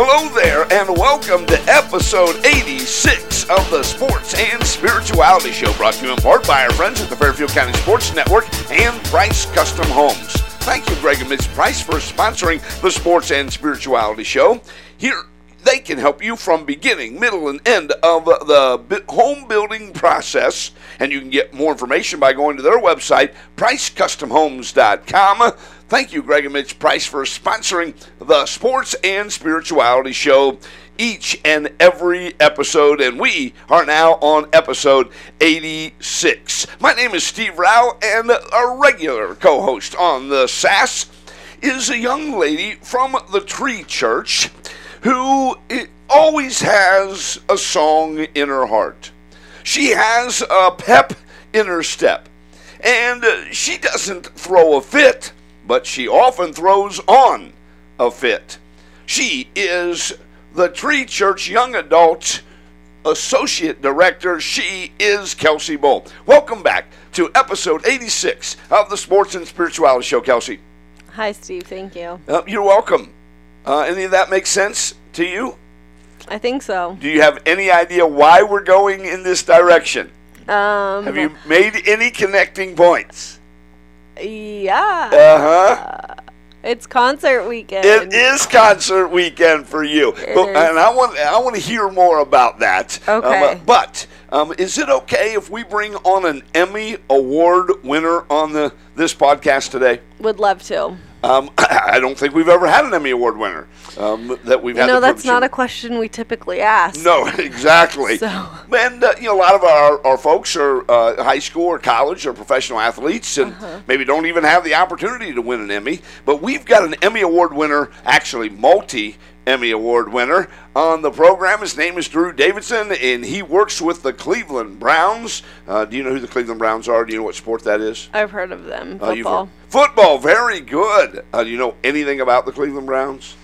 Hello there, and welcome to episode 86 of the Sports and Spirituality Show, brought to you in part by our friends at the Fairfield County Sports Network and Price Custom Homes. Thank you, Greg and Mitch Price, for sponsoring the Sports and Spirituality Show. Here, they can help you from beginning, middle, and end of the home building process. And you can get more information by going to their website, pricecustomhomes.com. Thank you, Greg and Mitch Price, for sponsoring the Sports and Spirituality Show each and every episode, and we are now on episode 86. My name is Steve Rao, and a regular co host on the SAS is a young lady from the Tree Church who always has a song in her heart. She has a pep in her step, and she doesn't throw a fit, but she often throws on a fit. She is the Tree Church Young Adult Associate Director. She is Kelsey Bull. Welcome back to episode 86 of the Sports and Spirituality Show, Kelsey. Hi, Steve. Thank you. Uh, you're welcome. Uh, any of that make sense to you? I think so. Do you have any idea why we're going in this direction? Um, Have you made any connecting points? Yeah. Uh huh. it's concert weekend. It is concert weekend for you, but, and I want I want to hear more about that. Um, Okay. but um, is it okay if we bring on an Emmy Award winner on the this podcast today? Would love to. Um, I don't think we've ever had an Emmy Award winner um, that we've You had. No, that's not a question we typically ask. No, exactly. So- And uh, you know, a lot of our, our folks are uh, high school or college or professional athletes, and Uh-huh. maybe don't even have the opportunity to win an Emmy. But we've got an Emmy Award winner, actually multi Emmy Award winner, on the program. His name is Drew Davidson, and he works with the Cleveland Browns. Uh, do you know who the Cleveland Browns are? Do you know what sport that is? I've heard of them. Uh, Football. Football, very good. Uh, do you know anything about the Cleveland Browns?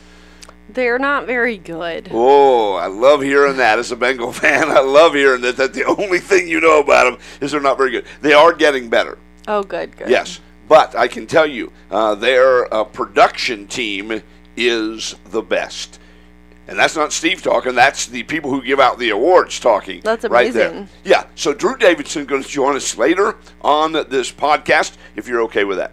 They're not very good. Oh, I love hearing that as a Bengal fan. I love hearing that, that the only thing you know about them is they're not very good. They are getting better, Oh, good, good. yes. But I can tell you, uh, their uh, production team is the best. And that's not Steve talking. That's the people who give out the awards talking. That's Right there. amazing. Yeah. So Drew Davidson going to join us later on this podcast. If you're okay with that.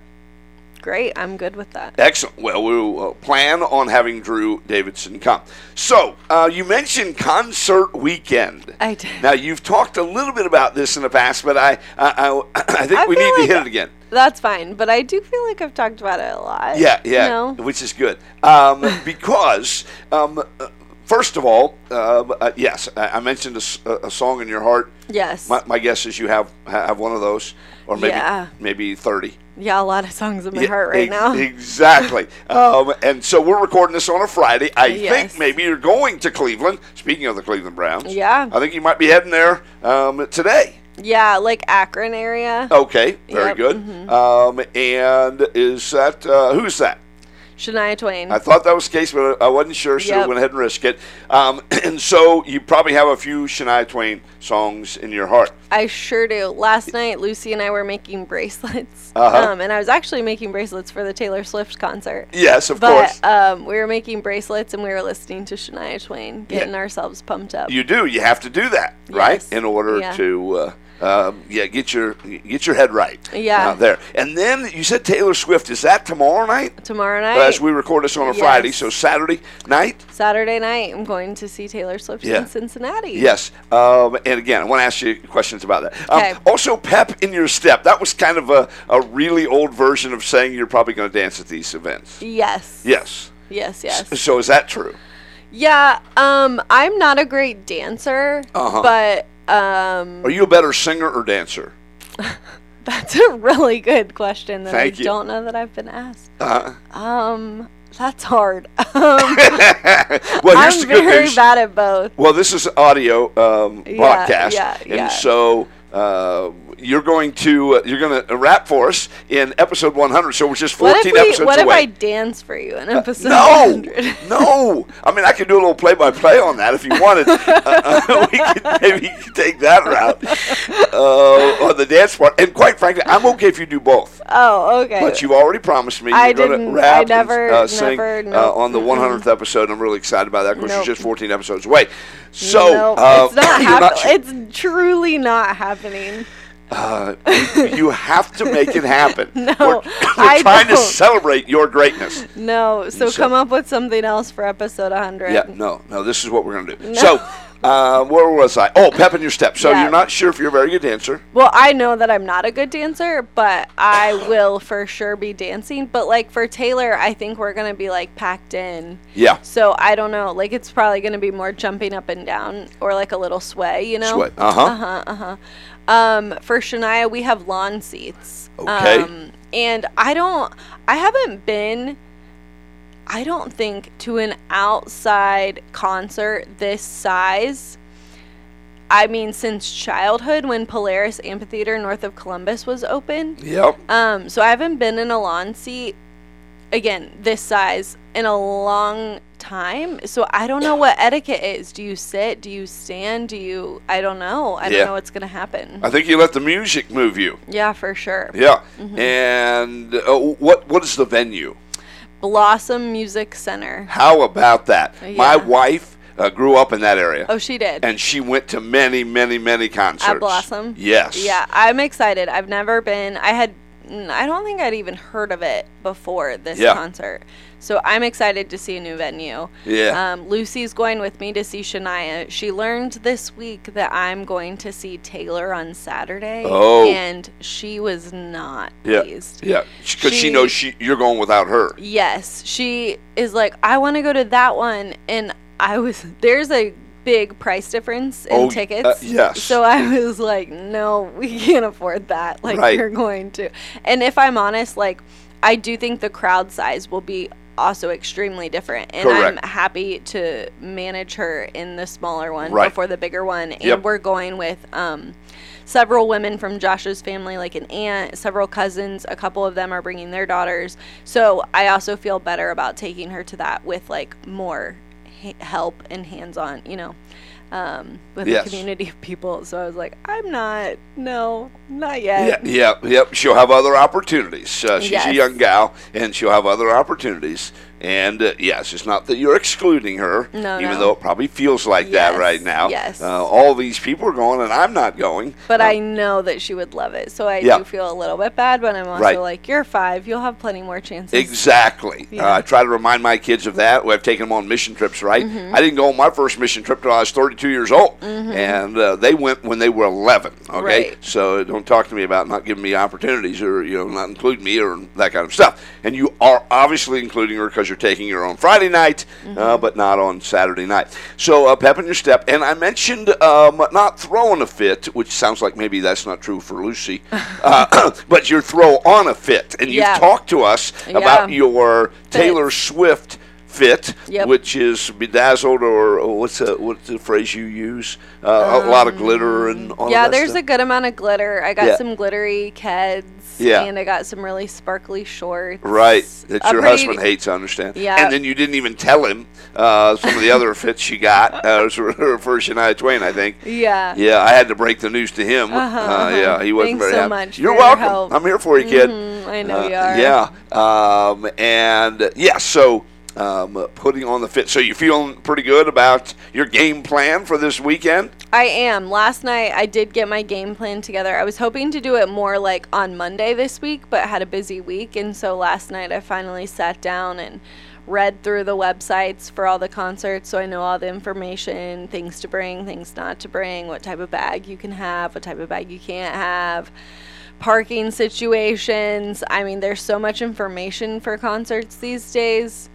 Great. I'm good with that. Excellent. Well, we'll uh, plan on having Drew Davidson come. So, uh, you mentioned concert weekend. I did. Now, you've talked a little bit about this in the past, but I, I, I, I think I we need like- to hit it again. That's fine, but I do feel like I've talked about it a lot. Yeah, yeah, No? which is good. Um, because, um, uh, first of all, uh, uh, yes, I, I mentioned a song in your heart. Yes. My, my guess is you have have one of those, or maybe Yeah. maybe thirty. yeah, a lot of songs in my Yeah, heart right ex- now. Exactly. um, and so we're recording this on a Friday. I Yes. think maybe you're going to Cleveland. Speaking of the Cleveland Browns. Yeah. I think you might be heading there um, today. Yeah, like Akron area. Okay, very Yep, good. mhm. Um, and is that, uh, who's that? Shania Twain. I thought that was the case, but I wasn't sure, so Yep. went ahead and risk it. Um, and so you probably have a few Shania Twain songs in your heart. I sure do. Last night, Lucy and I were making bracelets. Uh-huh. Um, and I was actually making bracelets for the Taylor Swift concert. Yes, of but course. um, we were making bracelets and we were listening to Shania Twain, getting ourselves pumped up. You do. You have to do that, right? Yes. In order Yeah. to, uh, um, yeah, get your get your head right. Yeah. out there. And then you said Taylor Swift. Is that tomorrow night? Tomorrow night, As we record this on a Yes. Friday, so Saturday night. Saturday night, I'm going to see Taylor Swift Yeah. in Cincinnati. Yes. Um, and again, I want to ask you questions about that. Um, Okay. Also, pep in your step. That was kind of a, a really old version of saying you're probably going to dance at these events. Yes. Yes. Yes. Yes. So is that true? Yeah. Um, I'm not a great dancer, Uh-huh. but um, Are you a better singer or dancer? that's a really good question that Thank I you. don't know that I've been asked. Uh, Um, that's hard. Um, well, here's I'm the good very news. bad at both. Well, this is audio um, Yeah, broadcast, yeah, and yeah. so uh, you're going to uh, you're going to rap for us in episode 100. So we're just 14 What if, we, episodes what if away. I dance for you in episode no, 100? no. No. I mean, I could do a little play-by-play on that if you wanted. uh, uh, we could maybe take that route uh, on the dance part. And quite frankly, I'm okay if you do both. Oh, okay. But you've already promised me I you're going to rap I never- and uh, sing never, uh, nope, on the 100th episode. I'm really excited about that because Nope. you're just 14 episodes away. So no, uh, it's not happening. It's truly not happening. Uh, you, have to make it happen. No, we're, we're trying to don't. celebrate your greatness. No, so So- come up with something else for episode 100. Yeah, no, no. This is what we're gonna do. No. So, uh, where was I? Oh, pep in your step. So Yeah. you're not sure if you're a very good dancer. Well, I know that I'm not a good dancer, but I will for sure be dancing. But like for Taylor, I think we're gonna be like packed in. Yeah. So I don't know. Like it's probably gonna be more jumping up and down or like a little sway, you know? Sway. Uh-huh. Uh huh. Uh huh. Um, for Shania, we have lawn seats. Okay. Um, and I don't. I haven't been. I don't think to an outside concert this size. I mean, since childhood, when Polaris Amphitheater north of Columbus was open. Yep. Um, so I haven't been in a lawn seat again this size in a long time. So I don't know what etiquette is. Do you sit? Do you stand? Do you? I don't know. I Yeah. don't know what's gonna happen. I think you let the music move you. yeah, for sure. Yeah. Mm-hmm. And uh, what what is the venue? Blossom Music Center. How about that? My wife uh, grew up in that area. Oh, she did. And she went to many, many, many concerts. At Blossom? Yes. Yeah, I'm excited. I've never been. I had. I don't think I'd even heard of it before this Yeah. concert. So I'm excited to see a new venue. Yeah. Um, Lucy's going with me to see Shania. She learned this week that I'm going to see Taylor on Saturday. Oh. And she was not yeah. pleased. Yeah. Because she, She- knows she you're going without her. Yes, she is like, I want to go to that one, and I was there's a big price difference in Oh, uh, tickets. yes. So I was like, no, we can't afford that. Like Right. you're going to. And if I'm honest, like I do think the crowd size will be also extremely different and Correct. I'm happy to manage her in the smaller one Right. before the bigger one and Yep. we're going with um several women from Josh's family, like an aunt, several cousins. A couple of them are bringing their daughters. So I also feel better about taking her to that with like more ha- help and hands on, you know, um, with Yes. a community of people. So I was like, I'm not, no, not Yeah, yet. yeah, yep. She'll have other opportunities. Uh, she's a young gal, and she'll have other opportunities. And uh, yes, it's not that you're excluding her, No, even no. though it probably feels like that right now. yes. Uh, all these people are going, and I'm not going. But Uh, I know that she would love it. So I Yeah. do feel a little bit bad, but I'm also Right. like, you're five. You'll have plenty more chances. Exactly. Uh, I try to remind my kids of that. I've taken them on mission trips, right? Mm-hmm. I didn't go on my first mission trip till I was 32 years old, and uh, they went when they were 11. Okay, Right. so don't talk to me about not giving me opportunities or you know not including me or that kind of stuff. And you are obviously including her because you're taking her on Friday night, uh, Mm-hmm. but not on Saturday night. So uh, pep in your step. And I mentioned um, not throwing a fit, which sounds like maybe that's not true for Lucy, uh, but you're throw on a fit, and you've Yeah. talked to us about Yeah. your Taylor Swift fit, Yep. which is bedazzled, or, what's the what's the phrase you use? Uh, a lot of glitter and all Um, yeah, of that there's a good amount of glitter. I got Yeah. some glittery keds. Yeah. And I got some really sparkly shorts. Right, that A your pretty- husband hates, I understand. Yeah. And then you didn't even tell him uh, some of the other fits she got. Uh, it was for, Shania Twain, I think. Yeah. Yeah, I had to break the news to him. Uh-huh, Uh, uh-huh. yeah, he wasn't Thanks very so happy. much You're your welcome. I'm here for you, kid. Mhm, I know Uh, you are. Yeah. Um, and yeah, so um, putting on the fit. So you feeling pretty good about your game plan for this weekend? I am. Last night I did get my game plan together. I was hoping to do it more like on Monday this week, but had a busy week. And so last night I finally sat down and read through the websites for all the concerts so I know all the information, things to bring, things not to bring, what type of bag you can have, what type of bag you can't have. Parking situations. I mean, there's so much information for concerts these days.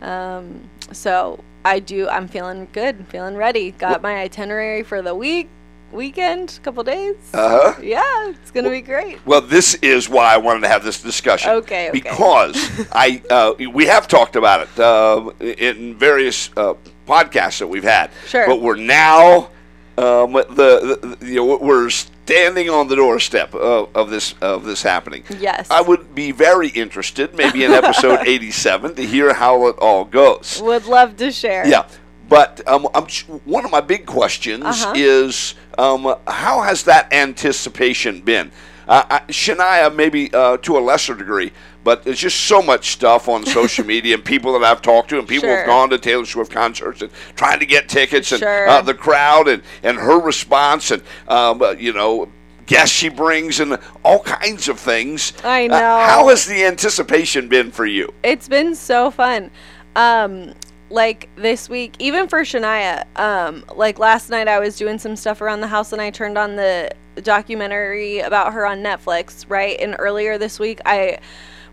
Um, so I do. I'm feeling good. Feeling ready. Got my itinerary for the week, weekend, couple days. Uh huh. Yeah, it's gonna be great. Well, this is why I wanted to have this discussion. Okay, okay. Because I uh, we have talked about it uh, in various uh, podcasts that we've had. Sure. But we're now um, the, the you know we're standing on the doorstep of, of this of this happening. Yes. I would be very interested, maybe in episode 87, to hear how it all goes. Would love to share. Yeah, but um, I'm, one of my big questions Uh-huh. is um, how has that anticipation been? Uh, I, Shania, maybe uh, to a lesser degree, but there's just so much stuff on social media and people that I've talked to, and people Sure. have gone to Taylor Swift concerts and trying to get tickets, and Sure. uh, the crowd and, and her response, and um, uh, you know. Guests she brings and all kinds of things. I Uh, know. how has the anticipation been for you? It's been so fun. Um, like this week, even for Shania, um, like last night I was doing some stuff around the house and I turned on the documentary about her on Netflix, right? And earlier this week, I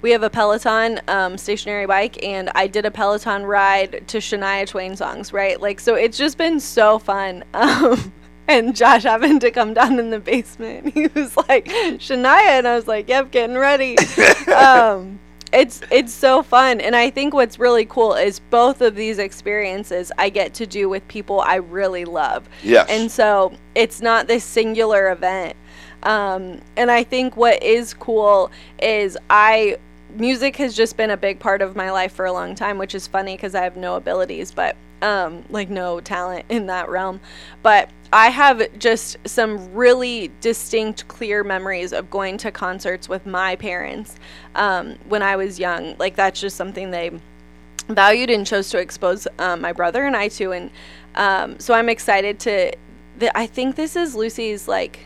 we have a Peloton um, stationary bike, and I did a Peloton ride to Shania Twain songs, right? Like, so it's just been so fun. Um, and Josh happened to come down in the basement. He was like, Shania, and I was like, Yep, getting ready. um, it's it's so fun, and I think what's really cool is both of these experiences I get to do with people I really love. Yes. And so it's not this singular event. Um, and I think what is cool is I music has just been a big part of my life for a long time, which is funny because I have no abilities, but um, like no talent in that realm. But I have just some really distinct, clear memories of going to concerts with my parents um, when I was young. Like that's just something they valued and chose to expose um, my brother and I to. And um, so I'm excited to. The, I think this is Lucy's like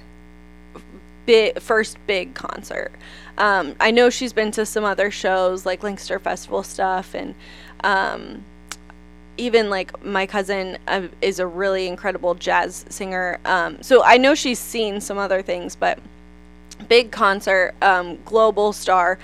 big first big concert. Um, I know she's been to some other shows like Lancaster Festival stuff and. Um, even like my cousin uh, is a really incredible jazz singer. Um, so I know she's seen some other things, but big concert, um, global star.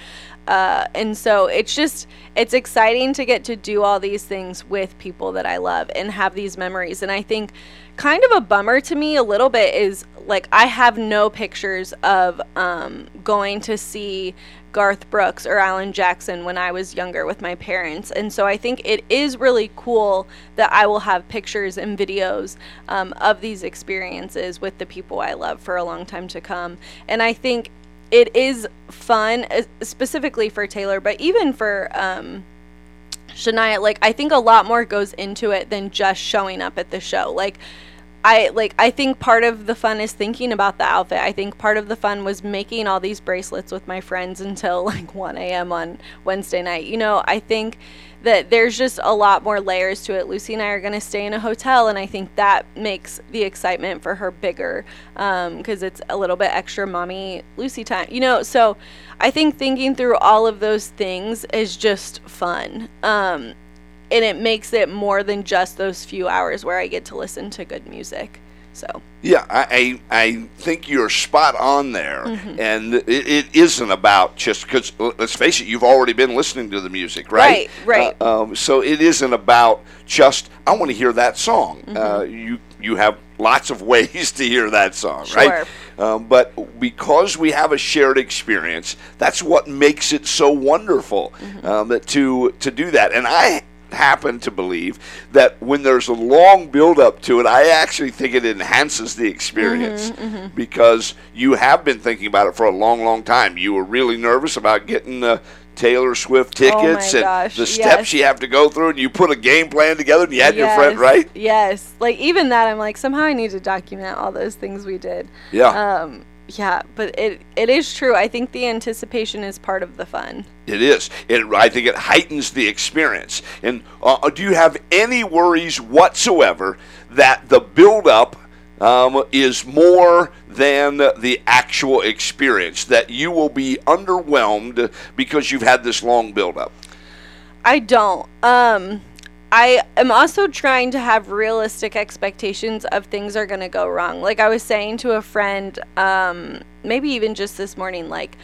Uh, and so it's just it's exciting to get to do all these things with people that I love and have these memories. And I think kind of a bummer to me a little bit is like I have no pictures of um, going to see Garth Brooks or Alan Jackson when I was younger with my parents. And so I think it is really cool that I will have pictures and videos um, of these experiences with the people I love for a long time to come. And I think it is fun, specifically for Taylor, but even for. Um, Shania, like I think a lot more goes into it than just showing up at the show. Like I like I think part of the fun is thinking about the outfit. I think part of the fun was making all these bracelets with my friends until like 1 a.m. on Wednesday night. You know, I think that there's just a lot more layers to it. Lucy and I are going to stay in a hotel, and I think that makes the excitement for her bigger because it's a little bit extra mommy Lucy time. You know, so I think thinking through all of those things is just fun. Um, and it makes it more than just those few hours where I get to listen to good music. So Yeah, I, I, I think you're spot on there, Mm-hmm. and it, it isn't about just because. Let's face it, you've already been listening to the music, right? Right, right. Uh, um, so it isn't about just I want to hear that song. Mm-hmm. Uh, you you have lots of ways to hear that song, right? Sure. Um, but because we have a shared experience, that's what makes it so wonderful Mm-hmm. um, that to to do that. And I happen to believe that when there's a long build up to it, I actually think it enhances the experience Mm-hmm, because you have been thinking about it for a long, long time. You were really nervous about getting the Taylor Swift Oh tickets and gosh, the steps yes. you have to go through, and you put a game plan together, and you had your friend right. Yes. Like even that I'm like somehow I need to document all those things we did. Yeah. Um yeah, but it it is true. I think the anticipation is part of the fun. It is. It, I think it heightens the experience. And uh, do you have any worries whatsoever that the build-up um, is more than the actual experience? That you will be underwhelmed because you've had this long build-up? I don't. Um, I am also trying to have realistic expectations of things are going to go wrong. Like I was saying to a friend, um, maybe even just this morning, like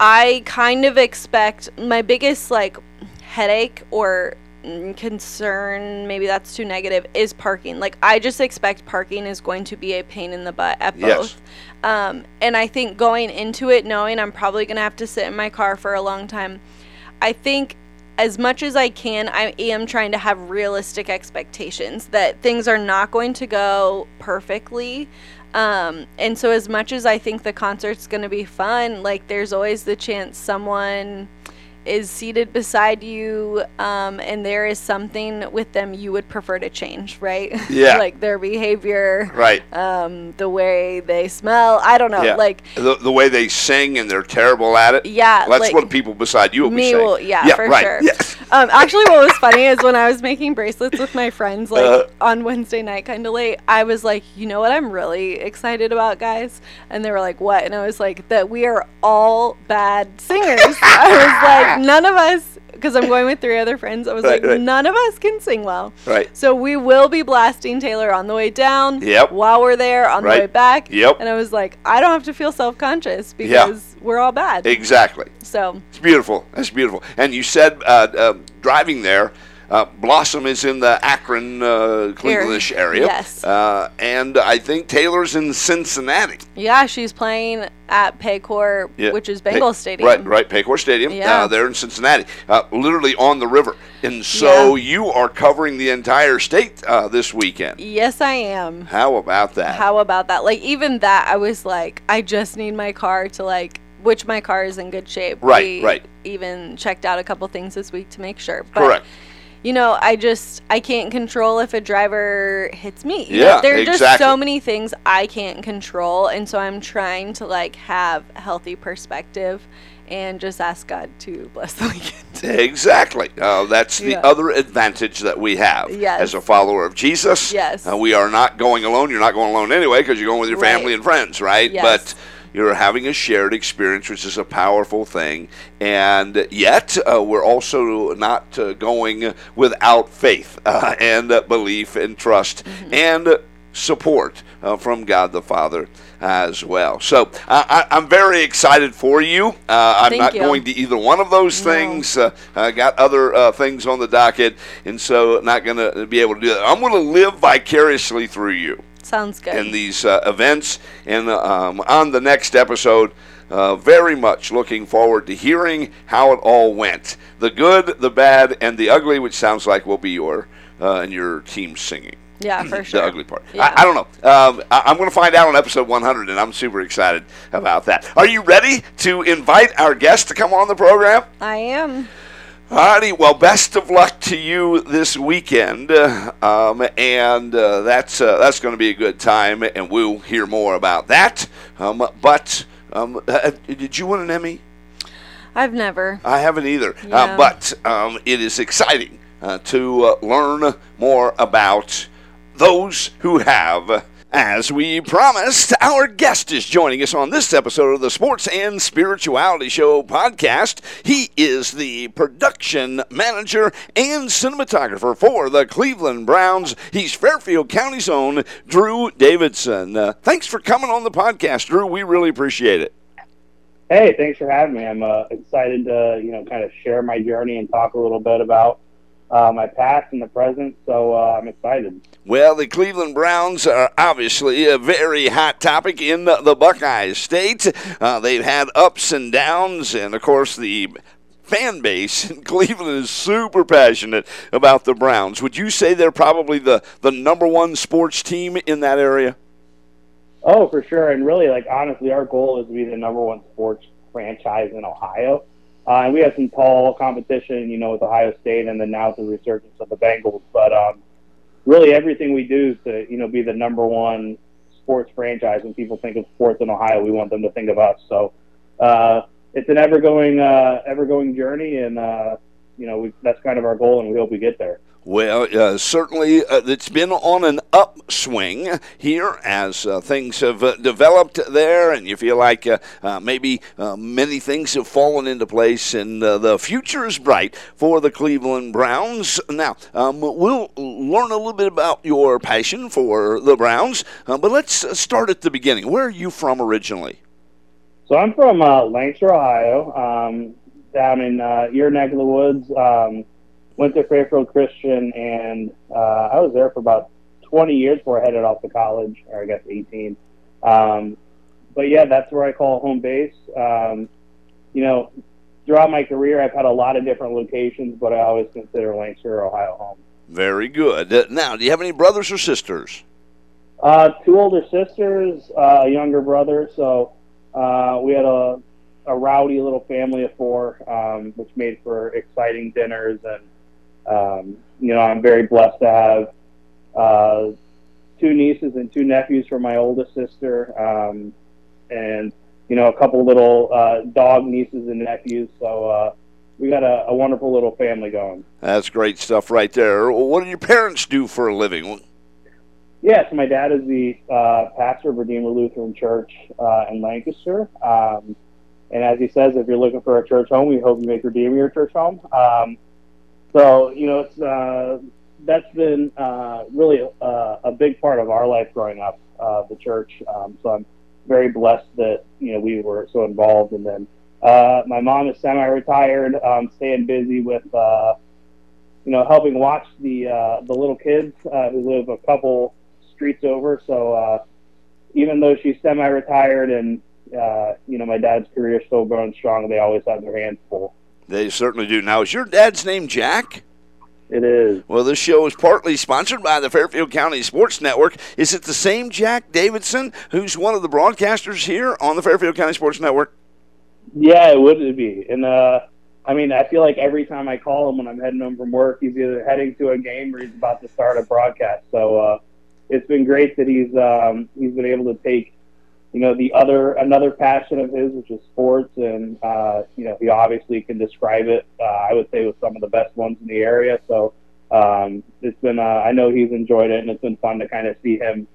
I kind of expect my biggest like headache or concern, maybe that's too negative, is parking. Like I just expect parking is going to be a pain in the butt at Yes. both. Um, and I think going into it knowing I'm probably going to have to sit in my car for a long time, I think as much as I can, I am trying to have realistic expectations that things are not going to go perfectly. Um, and so, as much as I think the concert's going to be fun, like there's always the chance someone is seated beside you um, and there is something with them you would prefer to change, right? Yeah. like their behavior, Right. um, the way they smell. I don't know. yeah. Like, the, the way they sing and they're terrible at it. yeah. That's like, what people beside you will be me saying. will, yeah, yeah for right. sure. Um, actually, what was funny is when I was making bracelets with my friends, like Uh. on Wednesday night, kind of late, I was like, you know what I'm really excited about, guys? And they were like, what? And I was like, that we are all bad singers. I was like, none of us, because I'm going with three other friends, I was Right, like, right. none of us can sing well. Right. So we will be blasting Taylor on the way down. Yep. While we're there, on Right. the way back. Yep. And I was like, I don't have to feel self conscious because we're all bad. Exactly. so It's beautiful. That's beautiful. And you said uh, uh, driving there, uh, Blossom is in the Akron, uh, Clevelandish area. yes. Uh, and I think Taylor's in Cincinnati. Yeah, she's playing at Paycor, Yeah. which is Pay- Bengal Stadium. Right, right. Paycor Stadium. Yeah. Uh, there in Cincinnati, uh, literally on the river. And so you are covering the entire state uh, this weekend. Yes, I am. How about that? How about that? Like even that, I was like, I just need my car to like, which my car is in good shape. Right, We right. Even checked out a couple things this week to make sure. But, Correct. You know, I just I can't control if a driver hits me. Yeah, there are just so many things I can't control, and so I'm trying to like have a healthy perspective, and just ask God to bless the weekend. Exactly. Uh, that's the Yeah. other advantage that we have Yes. as a follower of Jesus. Yes. Uh, we are not going alone. You're not going alone anyway because you're going with your Right. family and friends, right? Yes. But you're having a shared experience, which is a powerful thing. And yet, uh, we're also not uh, going without faith uh, and uh, belief and trust Mm-hmm. and support uh, from God the Father as well. So I I, I'm very excited for you. Uh, I'm Thank not you. going to either one of those No. things. Uh, I got other uh, things on the docket, and so not going to be able to do that. I'm going to live vicariously through you Sounds good. in these uh, events. And um, on the next episode, uh, very much looking forward to hearing how it all went the good, the bad, and the ugly, which sounds like will be your uh, and your team singing. Yeah, for sure. The ugly part. Yeah. I, I don't know. Um, I, I'm going to find out on episode 100, and I'm super excited about that. Are you ready to invite our guest to come on the program? I am. Alrighty, well, best of luck to you this weekend, uh, um, and uh, that's uh, that's going to be a good time, and we'll hear more about that. Um, but um, uh, did you win an Emmy? I've never. I haven't either, uh, Yeah. but um, it is exciting uh, to uh, learn more about those who have. As we promised, our guest is joining us on this episode of the Sports and Spirituality Show podcast. He is the production manager and cinematographer for the Cleveland Browns. He's Fairfield County's own Drew Davidson. Uh, thanks for coming on the podcast, Drew. We really appreciate it. Hey, thanks for having me. I'm uh, excited to you know kind of share my journey and talk a little bit about uh, my past and the present. So uh, I'm excited. Well, the Cleveland Browns are obviously a very hot topic in the Buckeye State. Uh, they've had ups and downs, and of course, the fan base in Cleveland is super passionate about the Browns. Would you say they're probably the, the number one sports team in that area? Oh, for sure. And really, like honestly, our goal is to be the number one sports franchise in Ohio. Uh, and we have some tall competition, you know, with Ohio State, and then now the resurgence of the Bengals. But um, really, everything we do is to you know be the number one sports franchise. When people think of sports in Ohio, we want them to think of us. So uh, it's an ever going, uh, ever going journey, and uh, you know we, that's kind of our goal, and we hope we get there. Well, uh, certainly uh, it's been on an upswing here as uh, things have uh, developed there, and you feel like uh, uh, maybe many things have fallen into place, and the future is bright for the Cleveland Browns. Now, um, we'll learn a little bit about your passion for the Browns, but let's start at the beginning. Where are you from originally? So I'm from Lancaster, Ohio, um, down in your neck of the woods. Um, went to Fairfield Christian, and uh, I was there for about 20 years before I headed off to college, or I guess 18. Um, but yeah, that's where I call home base. Um, you know, throughout my career, I've had a lot of different locations, but I always consider Lancaster, Ohio home. Very good. Uh, now, do you have any brothers or sisters? Uh, two older sisters, uh, a younger brother. So uh, we had a, a rowdy little family of four, um, which made for exciting dinners. And, um, you know, I'm very blessed to have uh, two nieces and two nephews for my oldest sister. Um, and, you know, a couple little uh, dog nieces and nephews. So uh, we got a, a wonderful little family going. That's great stuff right there. What do your parents do for a living? Yes, my dad is the uh, pastor of Redeemer Lutheran Church uh, in Lancaster. Um, and as he says, if you're looking for a church home, we hope you make Redeemer your church home. Um, so, you know, it's uh, that's been uh, really uh, a big part of our life growing up, uh, the church. Um, so I'm very blessed that, you know, we were so involved. And then uh, my mom is semi-retired, um, staying busy with, uh, you know, helping watch the uh, the little kids uh, who live a couple streets over. So uh, even though she's semi-retired and uh, you know my dad's career is still going strong, they always have their hands full. They certainly do. Now, is your dad's name Jack? It is. Well, this show is partly sponsored by the Fairfield County Sports Network. Is it the same Jack Davidson who's one of the broadcasters here on the Fairfield County Sports Network? Yeah, it would be. And uh, I mean, I feel like every time I call him when I'm heading home from work, he's either heading to a game or he's about to start a broadcast. So uh, it's been great that he's um, he's been able to take you know the other another passion of his, which is sports, and uh, you know he obviously can describe it. Uh, I would say with some of the best ones in the area. So um, it's been uh, I know he's enjoyed it, and it's been fun to kind of see him,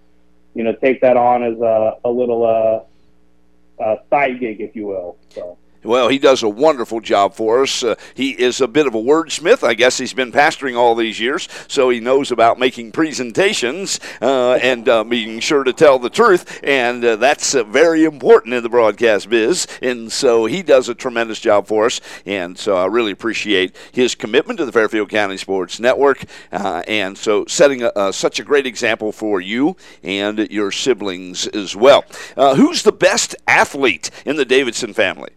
you know, take that on as a, a little uh, uh, side gig, if you will. So. Well, he does a wonderful job for us. Uh, he is a bit of a wordsmith. I guess he's been pastoring all these years, so he knows about making presentations uh, and uh, being sure to tell the truth. And uh, that's uh, very important in the broadcast biz. And so he does a tremendous job for us. And so I really appreciate his commitment to the Fairfield County Sports Network. Uh, and so setting a, such a great example for you and your siblings as well. who's the best athlete in the Davidson family?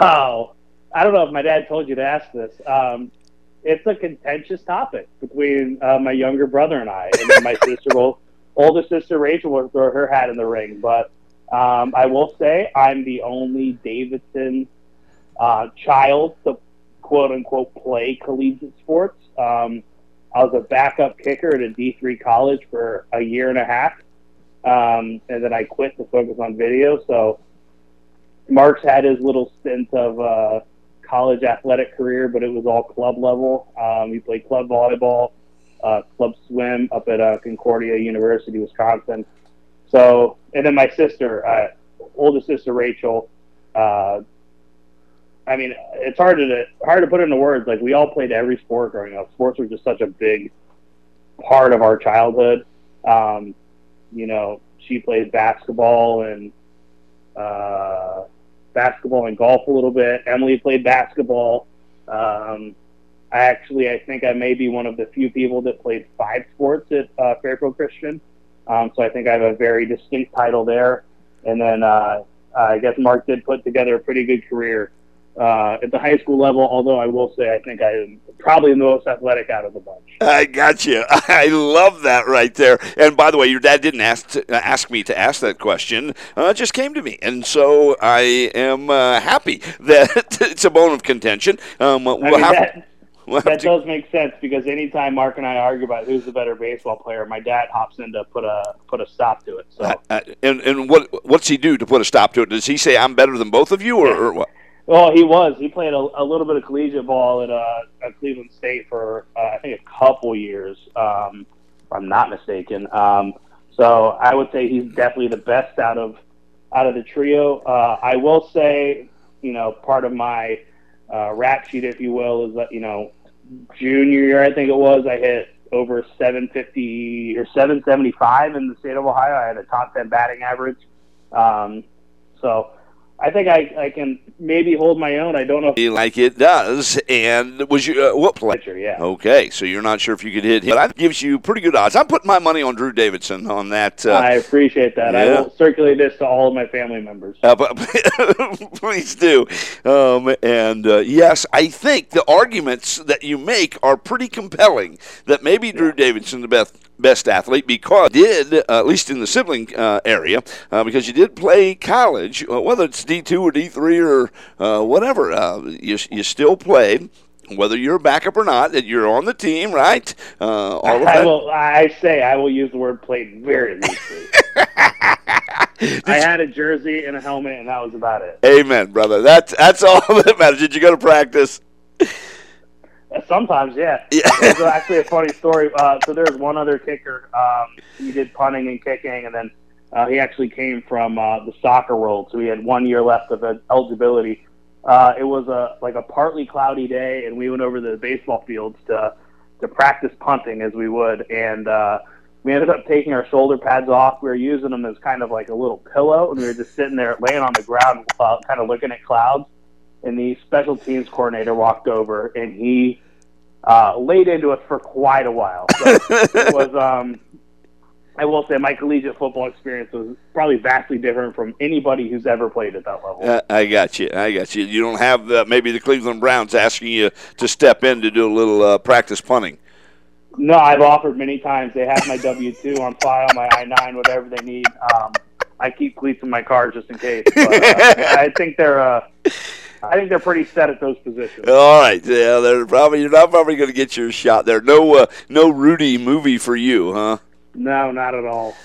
Oh, I don't know if my dad told you to ask this. Um, it's a contentious topic between uh, my younger brother and I, and then my sister will, older sister Rachel will throw her hat in the ring. But um, I will say I'm the only Davidson uh, child to quote unquote play collegiate sports. Um, I was a backup kicker at a D3 college for a year and a half, um, and then I quit to focus on video. So Mark's had his little stint of uh, college athletic career, but it was all club level. Um, he played club volleyball, uh, club swim up at uh, Concordia University, Wisconsin. So, and then my sister, uh, oldest sister Rachel. Uh, I mean, it's hard to hard to put into words. Like we all played every sport growing up. Sports were just such a big part of our childhood. Um, you know, she played basketball and uh, basketball and golf a little bit. Emily played basketball. Um, I actually, I think I may be one of the few people that played five sports at uh, Fairfield Christian. Um, so I think I have a very distinct title there. And then uh, I guess Mark did put together a pretty good career uh, at the high school level. Although I will say, I think I am probably the most athletic out of the bunch. I got you. I love that right there. And by the way, your dad didn't ask to, uh, ask me to ask that question. Uh, it just came to me, and so I am uh, happy that it's a bone of contention. Um, we'll I mean, have, that, we'll that to, does make sense because anytime Mark and I argue about who's the better baseball player, my dad hops in to put a put a stop to it. So, uh, uh, and and what what's he do to put a stop to it? Does he say I'm better than both of you, or, or what? Well, he was. He played a, a little bit of collegiate ball at, uh, at Cleveland State for uh, I think a couple years, um, if I'm not mistaken. Um, so I would say he's definitely the best out of out of the trio. Uh, I will say, you know, part of my uh, rap sheet, if you will, is that you know, junior year I think it was, I hit over 750 or 775 in the state of Ohio. I had a top 10 batting average. Um, so I think I, I can maybe hold my own. I don't know. Like it does. And was you uh, what play? Pitcher, yeah. Okay, so you're not sure if you could hit him, but that gives you pretty good odds. I'm putting my money on Drew Davidson on that. Uh, I appreciate that. Yeah. I will circulate this to all of my family members. Uh, but, please do. Um, and uh, yes, I think the arguments that you make are pretty compelling. That maybe Drew Davidson the best best athlete because you did, uh, at least in the sibling uh, area, uh, because you did play college, uh, whether it's D2 or D3 or uh, whatever, uh, you, you still played. Whether you're a backup or not, that you're on the team, right? all of I will. I say I will use the word played very loosely. I had a jersey and a helmet, and that was about it. Amen, brother. That's that's all that matters. Did you go to practice? Sometimes, yeah. yeah. It's actually a funny story. Uh, so there's one other kicker. Um, he did punting and kicking, and then uh, he actually came from uh, the soccer world. So he had one year left of eligibility. Uh, it was a like a partly cloudy day, and we went over to the baseball fields to to practice punting as we would, and uh, we ended up taking our shoulder pads off. We were using them as kind of like a little pillow, and we were just sitting there laying on the ground, uh, kind of looking at clouds and the special teams coordinator walked over and he uh, laid into us for quite a while. So it was, um, I will say, my collegiate football experience was probably vastly different from anybody who's ever played at that level. Uh, I got you. I got you. You don't have the, maybe the Cleveland Browns asking you to step in to do a little uh, practice punting. No, I've offered many times. They have my W two on file, my I nine, whatever they need. Um, I keep cleats in my car just in case. But, uh, I think they're. I think they're pretty set at those positions. All right, yeah, they're probably you're not probably going to get your shot there. No, uh, no Rudy movie for you, huh? No, not at all.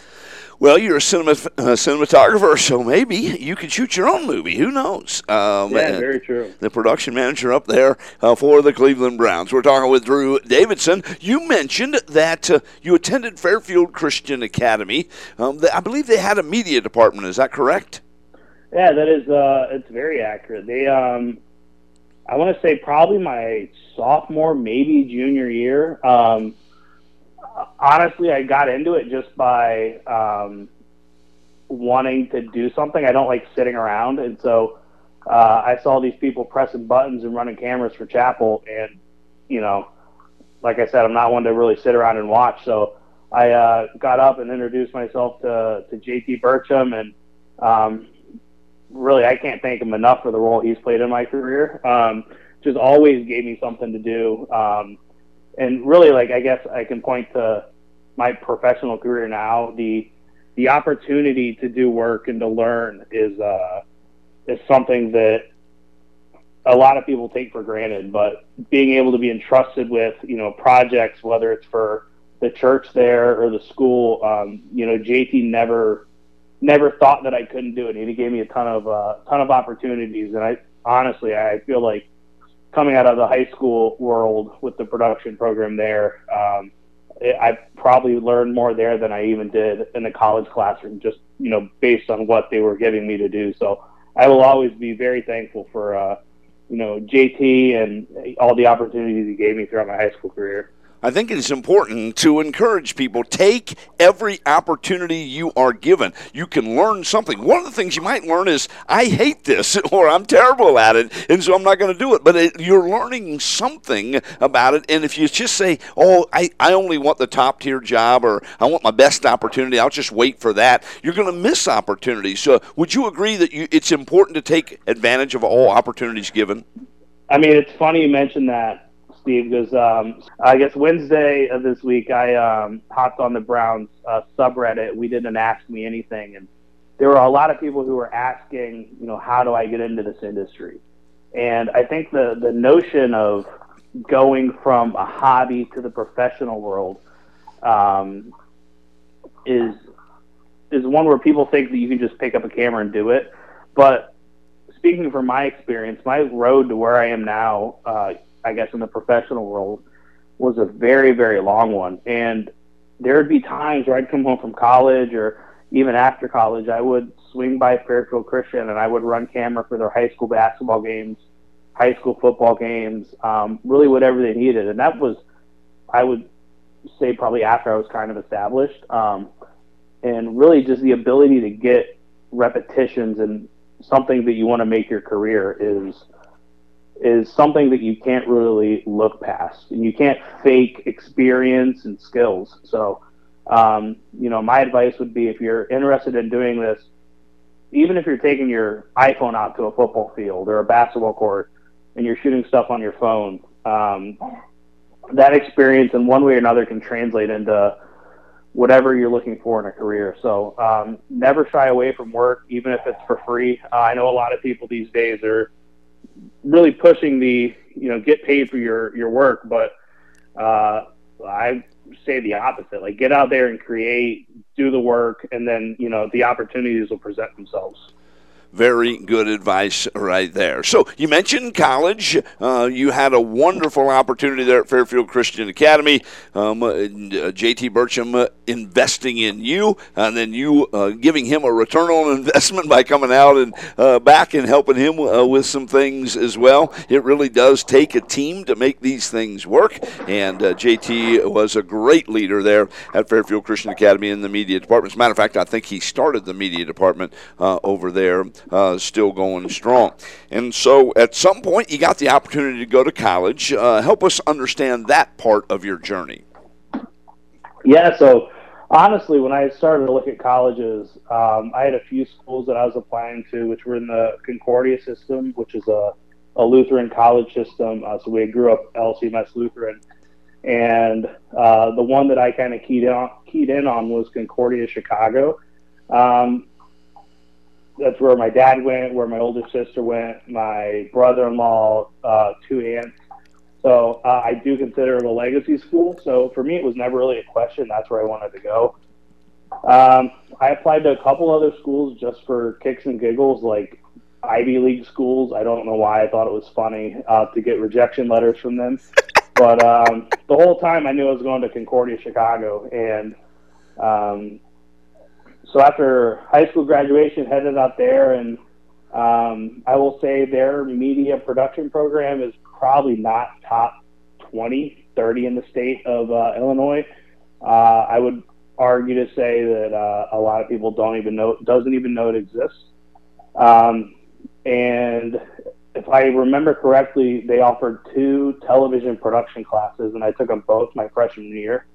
Well, you're a cinema, uh, cinematographer, so maybe you could shoot your own movie. Who knows? Um, yeah, very true. The production manager up there uh, for the Cleveland Browns. We're talking with Drew Davidson. You mentioned that uh, you attended Fairfield Christian Academy. Um, I believe they had a media department. Is that correct? Yeah, that is. Uh, it's very accurate. They, um, I want to say probably my sophomore, maybe junior year. Um, honestly, I got into it just by um, wanting to do something. I don't like sitting around, and so uh, I saw these people pressing buttons and running cameras for chapel, and you know, like I said, I'm not one to really sit around and watch. So I uh, got up and introduced myself to to JT Burcham, and um, really I can't thank him enough for the role he's played in my career. Um, just always gave me something to do. Um, and really, like I guess I can point to my professional career now. The the opportunity to do work and to learn is uh, is something that a lot of people take for granted. But being able to be entrusted with you know projects, whether it's for the church there or the school, um, you know, JT never never thought that I couldn't do it. And he gave me a ton of uh, ton of opportunities, and I honestly I feel like coming out of the high school world with the production program there, um, I probably learned more there than I even did in the college classroom, just you know based on what they were giving me to do. So I will always be very thankful for uh, you know JT and all the opportunities he gave me throughout my high school career. I think it is important to encourage people take every opportunity you are given. You can learn something. One of the things you might learn is I hate this or I'm terrible at it, and so I'm not going to do it. But it, you're learning something about it. And if you just say, "Oh, I, I only want the top tier job," or "I want my best opportunity," I'll just wait for that. You're going to miss opportunities. So, would you agree that you, it's important to take advantage of all opportunities given? I mean, it's funny you mentioned that Steve, because um, I guess Wednesday of this week I um, hopped on the Browns uh, subreddit. We didn't ask me anything, and there were a lot of people who were asking, you know, how do I get into this industry? And I think the the notion of going from a hobby to the professional world um, is is one where people think that you can just pick up a camera and do it. But speaking from my experience, my road to where I am now, uh, I guess, in the professional world was a very, very long one. And there would be times where I'd come home from college or even after college, I would swing by Fairfield Christian and I would run camera for their high school basketball games, high school football games, um, really whatever they needed. And that was, I would say, probably after I was kind of established. Um, and really just the ability to get repetitions and something that you want to make your career is is something that you can't really look past. And you can't fake experience and skills. So, um, you know, my advice would be if you're interested in doing this, even if you're taking your iPhone out to a football field or a basketball court and you're shooting stuff on your phone, um, that experience in one way or another can translate into whatever you're looking for in a career. So um, never shy away from work, even if it's for free. Uh, I know a lot of people these days are really pushing the you know get paid for your your work, but uh, I say the opposite. Like get out there and create, do the work, and then you know the opportunities will present themselves. Very good advice right there. So you mentioned college. Uh, you had a wonderful opportunity there at Fairfield Christian Academy. Um, uh, JT Burcham uh, investing in you, and then you uh, giving him a return on investment by coming out and uh, back and helping him uh, with some things as well. It really does take a team to make these things work, and JT was a great leader there at Fairfield Christian Academy in the media department. As a matter of fact, I think he started the media department over there uh, still going strong. And so at some point, you got the opportunity to go to college. Uh, help us understand that part of your journey. Yeah, so honestly, when I started to look at colleges, um, I had a few schools that I was applying to, which were in the Concordia system, which is a, a Lutheran college system. Uh, so we grew up LCMS Lutheran. And uh, the one that I kind of keyed, keyed in on was Concordia Chicago. Um, that's where my dad went, where my older sister went, my brother-in-law, uh, two aunts. So uh, I do consider it a legacy school. So for me, it was never really a question. That's where I wanted to go. Um, I applied to a couple other schools just for kicks and giggles, like Ivy League schools. I don't know why I thought it was funny uh, to get rejection letters from them. But um, the whole time I knew I was going to Concordia, Chicago, and um, so after high school graduation, headed out there, and um, I will say their media production program is probably not top 20, 30 in the state of uh, Illinois. Uh, I would argue to say that uh, a lot of people don't even know, doesn't even know it exists. Um, and if I remember correctly, they offered two television production classes, and I took them both my freshman year.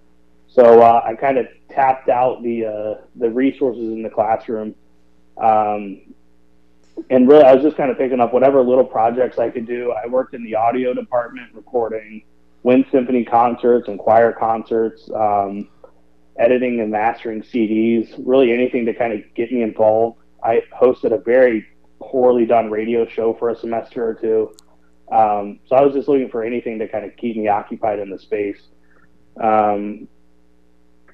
So uh, I kind of tapped out the uh, the resources in the classroom, um, and really I was just kind of picking up whatever little projects I could do. I worked in the audio department, recording wind symphony concerts and choir concerts, um, editing and mastering CDs. Really anything to kind of get me involved. I hosted a very poorly done radio show for a semester or two. Um, so I was just looking for anything to kind of keep me occupied in the space. Um,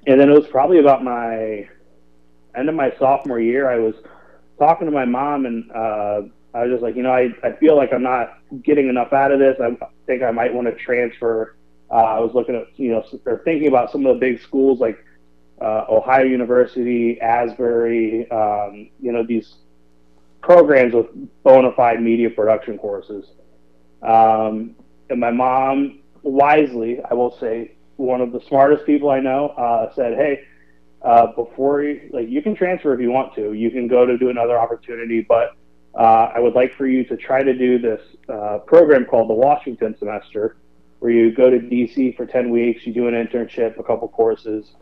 and then it was probably about my end of my sophomore year. I was talking to my mom, and uh, I was just like, you know, I, I feel like I'm not getting enough out of this. I think I might want to transfer. Uh, I was looking at, you know, or thinking about some of the big schools like uh, Ohio University, Asbury, um, you know, these programs with bona fide media production courses. Um, and my mom, wisely, I will say, one of the smartest people I know uh, said, "Hey, uh, before you like, you can transfer if you want to. You can go to do another opportunity, but uh, I would like for you to try to do this uh, program called the Washington semester, where you go to DC for ten weeks, you do an internship, a couple courses,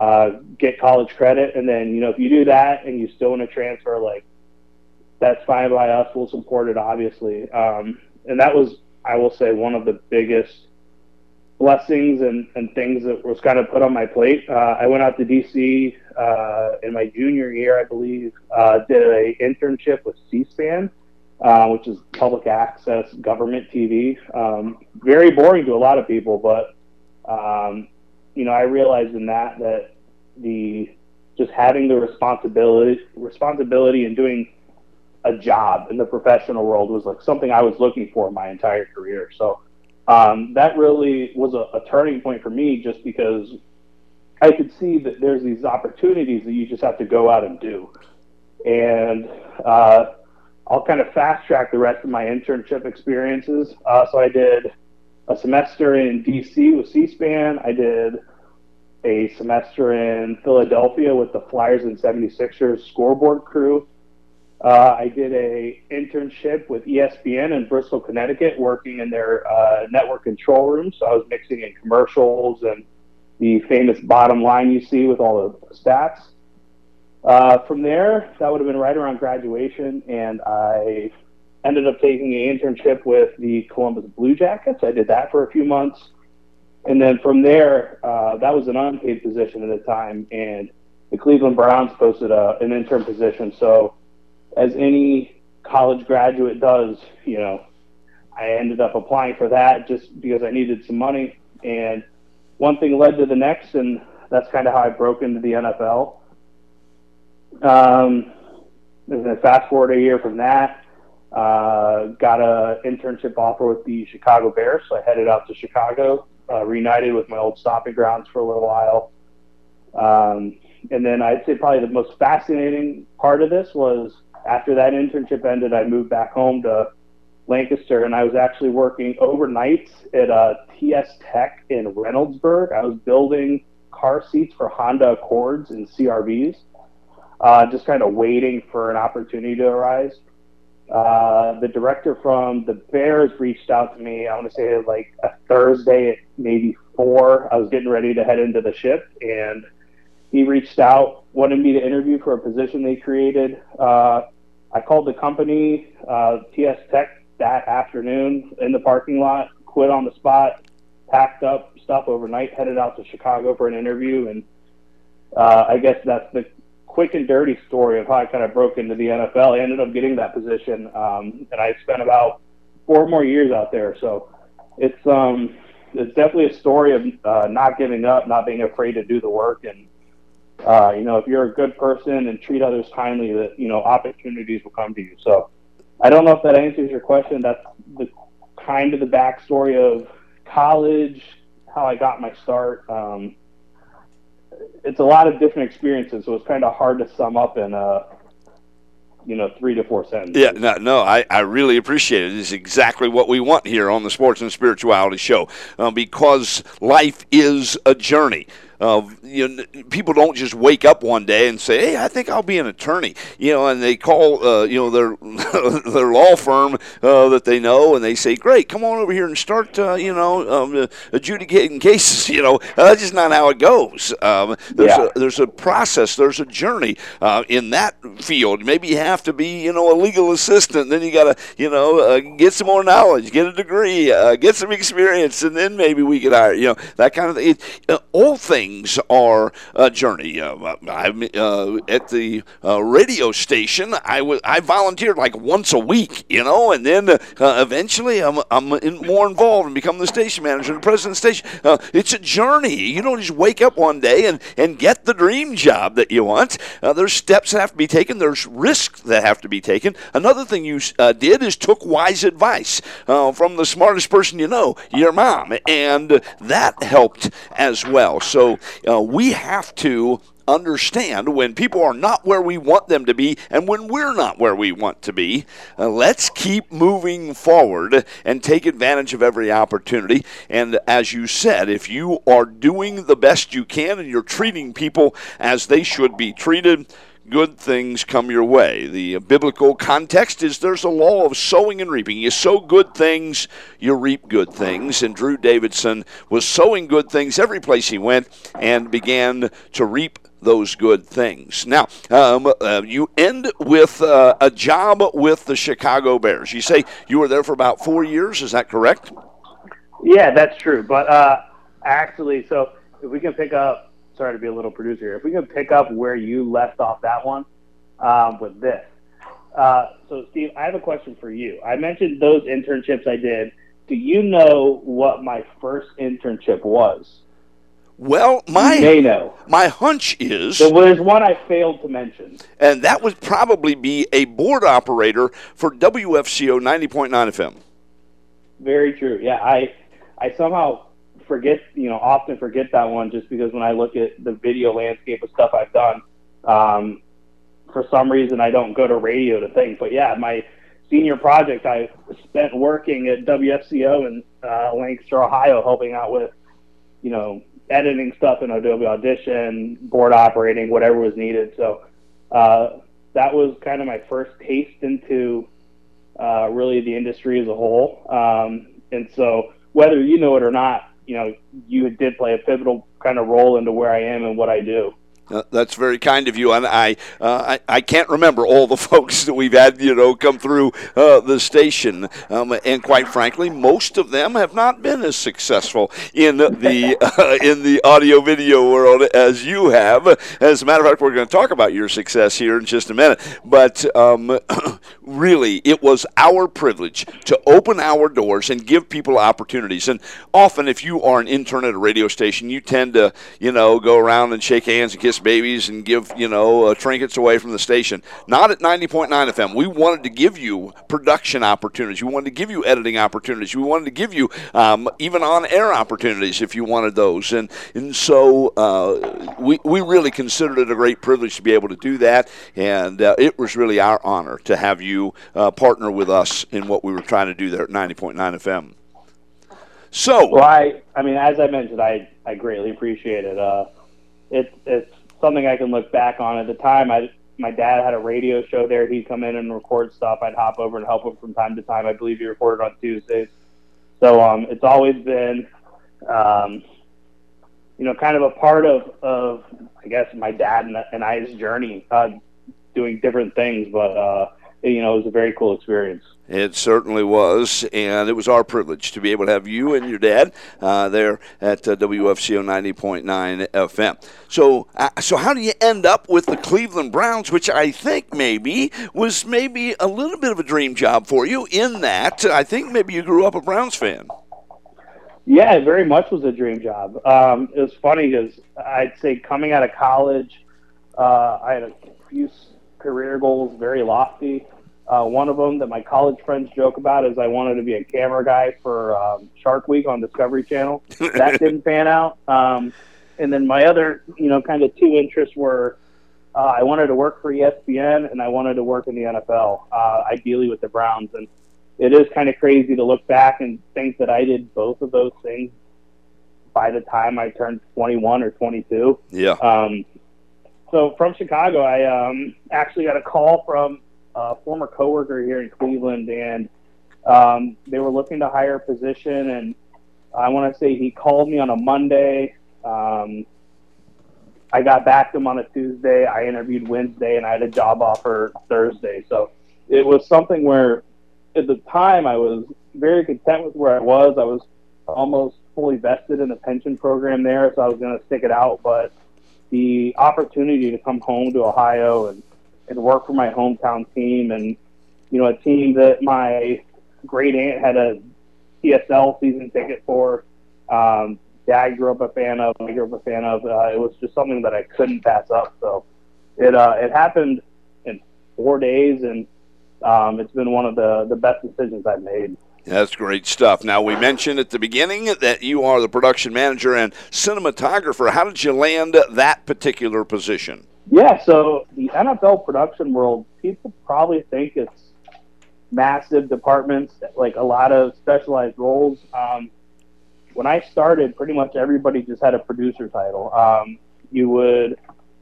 uh, get college credit, and then you know if you do that and you still want to transfer, like that's fine by us. We'll support it, obviously. Um, and that was, I will say, one of the biggest blessings and, and things that was kind of put on my plate. Uh, I went out to DC uh, in my junior year, I believe. Uh, did an internship with C-SPAN, uh, which is public access government TV. Um, very boring to a lot of people, but um, you know, I realized in that that the just having the responsibility responsibility and doing a job in the professional world was like something I was looking for my entire career. So um, that really was a, a, turning point for me just because I could see that there's these opportunities that you just have to go out and do. And uh, I'll kind of fast track the rest of my internship experiences. Uh, so I did a semester in DC with C SPAN. I did a semester in Philadelphia with the Flyers and 76ers scoreboard crew. Uh, I did a internship with ESPN in Bristol, Connecticut, working in their uh, network control room. So I was mixing in commercials and the famous bottom line you see with all the stats. Uh, from there, that would have been right around graduation, and I ended up taking an internship with the Columbus Blue Jackets. I did that for a few months. And then from there, uh, that was an unpaid position at the time, and the Cleveland Browns posted a, an intern position. So, as any college graduate does, you know, I ended up applying for that just because I needed some money. And one thing led to the next, and that's kind of how I broke into the NFL. Um, and then fast forward a year from that, uh, got a internship offer with the Chicago Bears. So I headed out to Chicago, uh, reunited with my old stomping grounds for a little while. Um, and then I'd say probably the most fascinating part of this was after that internship ended, I moved back home to Lancaster, and I was actually working overnight at uh, TS Tech in Reynoldsburg. I was building car seats for Honda Accords and CRVs, uh, just kind of waiting for an opportunity to arise. Uh, the director from the Bears reached out to me. I want to say like a Thursday at maybe four. I was getting ready to head into the ship, and he reached out, wanted me to interview for a position they created. Uh, I called the company, uh, TS Tech, that afternoon in the parking lot, quit on the spot, packed up stuff overnight, headed out to Chicago for an interview, and uh, I guess that's the quick and dirty story of how I kind of broke into the NFL. I ended up getting that position, um, and I spent about four more years out there. So it's um, it's definitely a story of uh, not giving up, not being afraid to do the work, and uh, you know, if you're a good person and treat others kindly, that you know opportunities will come to you. So I don't know if that answers your question. That's the kind of the backstory of college, how I got my start. Um, it's a lot of different experiences, so it's kind of hard to sum up in a you know three to four sentences. Yeah, no, no, I, I really appreciate it. It's exactly what we want here on the Sports and Spirituality Show, um, because life is a journey. Uh, you know, people don't just wake up one day and say, "Hey, I think I'll be an attorney." You know, and they call uh, you know their their law firm uh, that they know, and they say, "Great, come on over here and start uh, you know um, adjudicating cases." You know, that's just not how it goes. Um, there's yeah. a there's a process, there's a journey uh, in that field. Maybe you have to be you know a legal assistant, then you got to you know uh, get some more knowledge, get a degree, get some experience, and then maybe we could hire you know that kind of thing. It, all things things are a journey. Uh, I'm uh, at the uh, radio station. I was I volunteered like once a week, you know, and then uh, eventually I'm I'm in, more involved and become the station manager and president of the station. Uh, it's a journey. You don't just wake up one day and and get the dream job that you want. Uh, there's steps that have to be taken. There's risks that have to be taken. Another thing you did is took wise advice from the smartest person you know, your mom, and that helped as well. So uh, we have to understand when people are not where we want them to be and when we're not where we want to be. Uh, let's keep moving forward and take advantage of every opportunity. And as you said, if you are doing the best you can and you're treating people as they should be treated, good things come your way. The biblical context is there's a law of sowing and reaping. You sow good things, you reap good things. And Drew Davidson was sowing good things every place he went and began to reap those good things. Now, um, uh, you end with uh, a job with the Chicago Bears. You say you were there for about four years. Is that correct? Yeah, that's true. But uh, actually, so if we can pick up sorry to be a little producer here. If we can pick up where you left off that one um, with this. Uh, so, Steve, I have a question for you. I mentioned those internships I did. Do you know what my first internship was? Well, my may know. My hunch is so there's one I failed to mention, and that would probably be a board operator for WFCO 90.9 FM. Very true. Yeah, I I somehow forget, you know, often forget that one just because when I look at the video landscape of stuff I've done, um, for some reason I don't go to radio to think. But yeah, my senior project I spent working at WFCO in uh, Lancaster, Ohio, helping out with, you know, editing stuff in Adobe Audition, board operating, whatever was needed. So uh, that was kind of my first taste into uh, really the industry as a whole. Um, and so whether you know it or not, you know, you did play a pivotal kind of role into where I am and what I do. Uh, that's very kind of you, and I, uh, I, I can't remember all the folks that we've had, you know, come through uh, the station, um, and quite frankly, most of them have not been as successful in the uh, in the audio video world as you have. As a matter of fact, we're going to talk about your success here in just a minute. But um, really, it was our privilege to open our doors and give people opportunities. And often, if you are an intern at a radio station, you tend to, you know, go around and shake hands and kiss babies and give, you know, uh, trinkets away from the station. Not at 90.9 FM. We wanted to give you production opportunities. We wanted to give you editing opportunities. We wanted to give you um, even on air opportunities if you wanted those. And, and so uh, we, we really considered it a great privilege to be able to do that. And uh, it was really our honor to have you uh, partner with us in what we were trying to do there at 90.9 FM. So, well, I, I mean, as I mentioned, I, I greatly appreciate it. Uh, it, it's something I can look back on. At the time, I, my dad had a radio show there. He'd come in and record stuff. I'd hop over and help him from time to time. I believe he recorded on Tuesdays. So um, it's always been, um, you know, kind of a part of, of I guess, my dad and, and I's journey, uh, doing different things. But uh, you know, it was a very cool experience. It certainly was, and it was our privilege to be able to have you and your dad uh, there at uh, WFCO 90.9 FM. So, uh, so how do you end up with the Cleveland Browns, which I think maybe was maybe a little bit of a dream job for you? In that, I think maybe you grew up a Browns fan. Yeah, it very much was a dream job. Um, it was funny because I'd say coming out of college, uh, I had a few career goals, very lofty. Uh, one of them that my college friends joke about is I wanted to be a camera guy for um, Shark Week on Discovery Channel. That didn't pan out. Um, and then my other, you know, kind of two interests were uh, I wanted to work for ESPN and I wanted to work in the NFL, uh, ideally with the Browns. And it is kind of crazy to look back and think that I did both of those things by the time I turned 21 or 22. Yeah. Um, so from Chicago, I um, actually got a call from a former coworker here in Cleveland, and um, they were looking to hire a position. And I want to say he called me on a Monday. Um, I got back to him on a Tuesday. I interviewed Wednesday, and I had a job offer Thursday. So it was something where, at the time, I was very content with where I was. I was almost fully vested in the pension program there, so I was going to stick it out. But the opportunity to come home to Ohio and and work for my hometown team and you know a team that my great aunt had a PSL season ticket for. Um, Dad grew up a fan of. I grew up a fan of. Uh, it was just something that I couldn't pass up. So it uh, it happened in four days, and um, it's been one of the the best decisions I've made. That's great stuff. Now, we mentioned at the beginning that you are the production manager and cinematographer. How did you land that particular position? Yeah, so the NFL production world, people probably think it's massive departments, like a lot of specialized roles. Um, when I started, pretty much everybody just had a producer title. Um, you would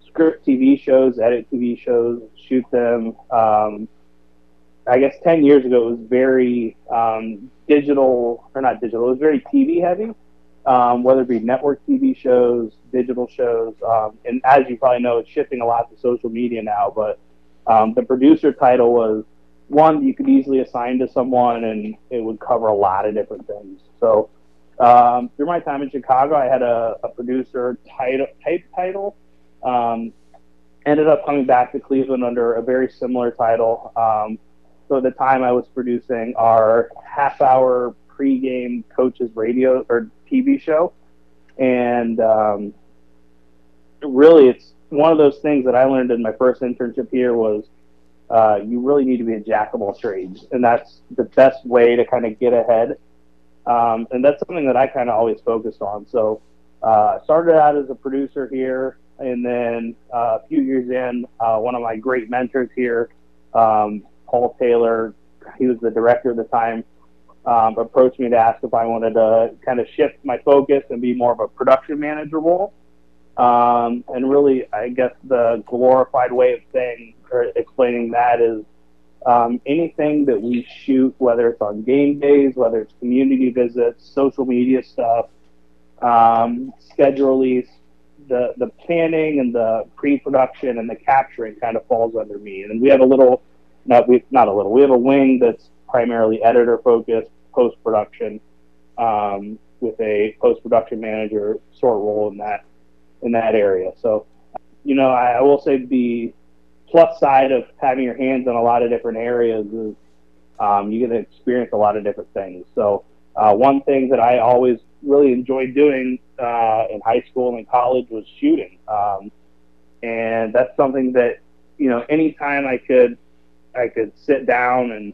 script TV shows, edit TV shows, shoot them. Um, I guess 10 years ago, it was very um, digital, or not digital, it was very TV heavy um, whether it be network TV shows, digital shows, um, and as you probably know, it's shifting a lot to social media now. But um, the producer title was one you could easily assign to someone, and it would cover a lot of different things. So um, through my time in Chicago, I had a, a producer title, type title. Um, ended up coming back to Cleveland under a very similar title. Um, so at the time, I was producing our half-hour pregame coaches radio or TV show, and um, really, it's one of those things that I learned in my first internship here was uh, you really need to be a jack of all trades, and that's the best way to kind of get ahead. Um, and that's something that I kind of always focused on. So, uh, started out as a producer here, and then uh, a few years in, uh, one of my great mentors here, um, Paul Taylor, he was the director at the time um, approached me to ask if I wanted to kind of shift my focus and be more of a production manager role. Um, and really, I guess the glorified way of saying or explaining that is um, anything that we shoot, whether it's on game days, whether it's community visits, social media stuff, um, schedule release, the the planning and the pre-production and the capturing kind of falls under me. And we have a little, not we not a little, we have a wing that's primarily editor focused, post production, um, with a post production manager sort role in that in that area. So, you know, I, I will say the plus side of having your hands in a lot of different areas is um, you get to experience a lot of different things. So, uh, one thing that I always really enjoyed doing uh, in high school and college was shooting, um, and that's something that you know anytime I could I could sit down and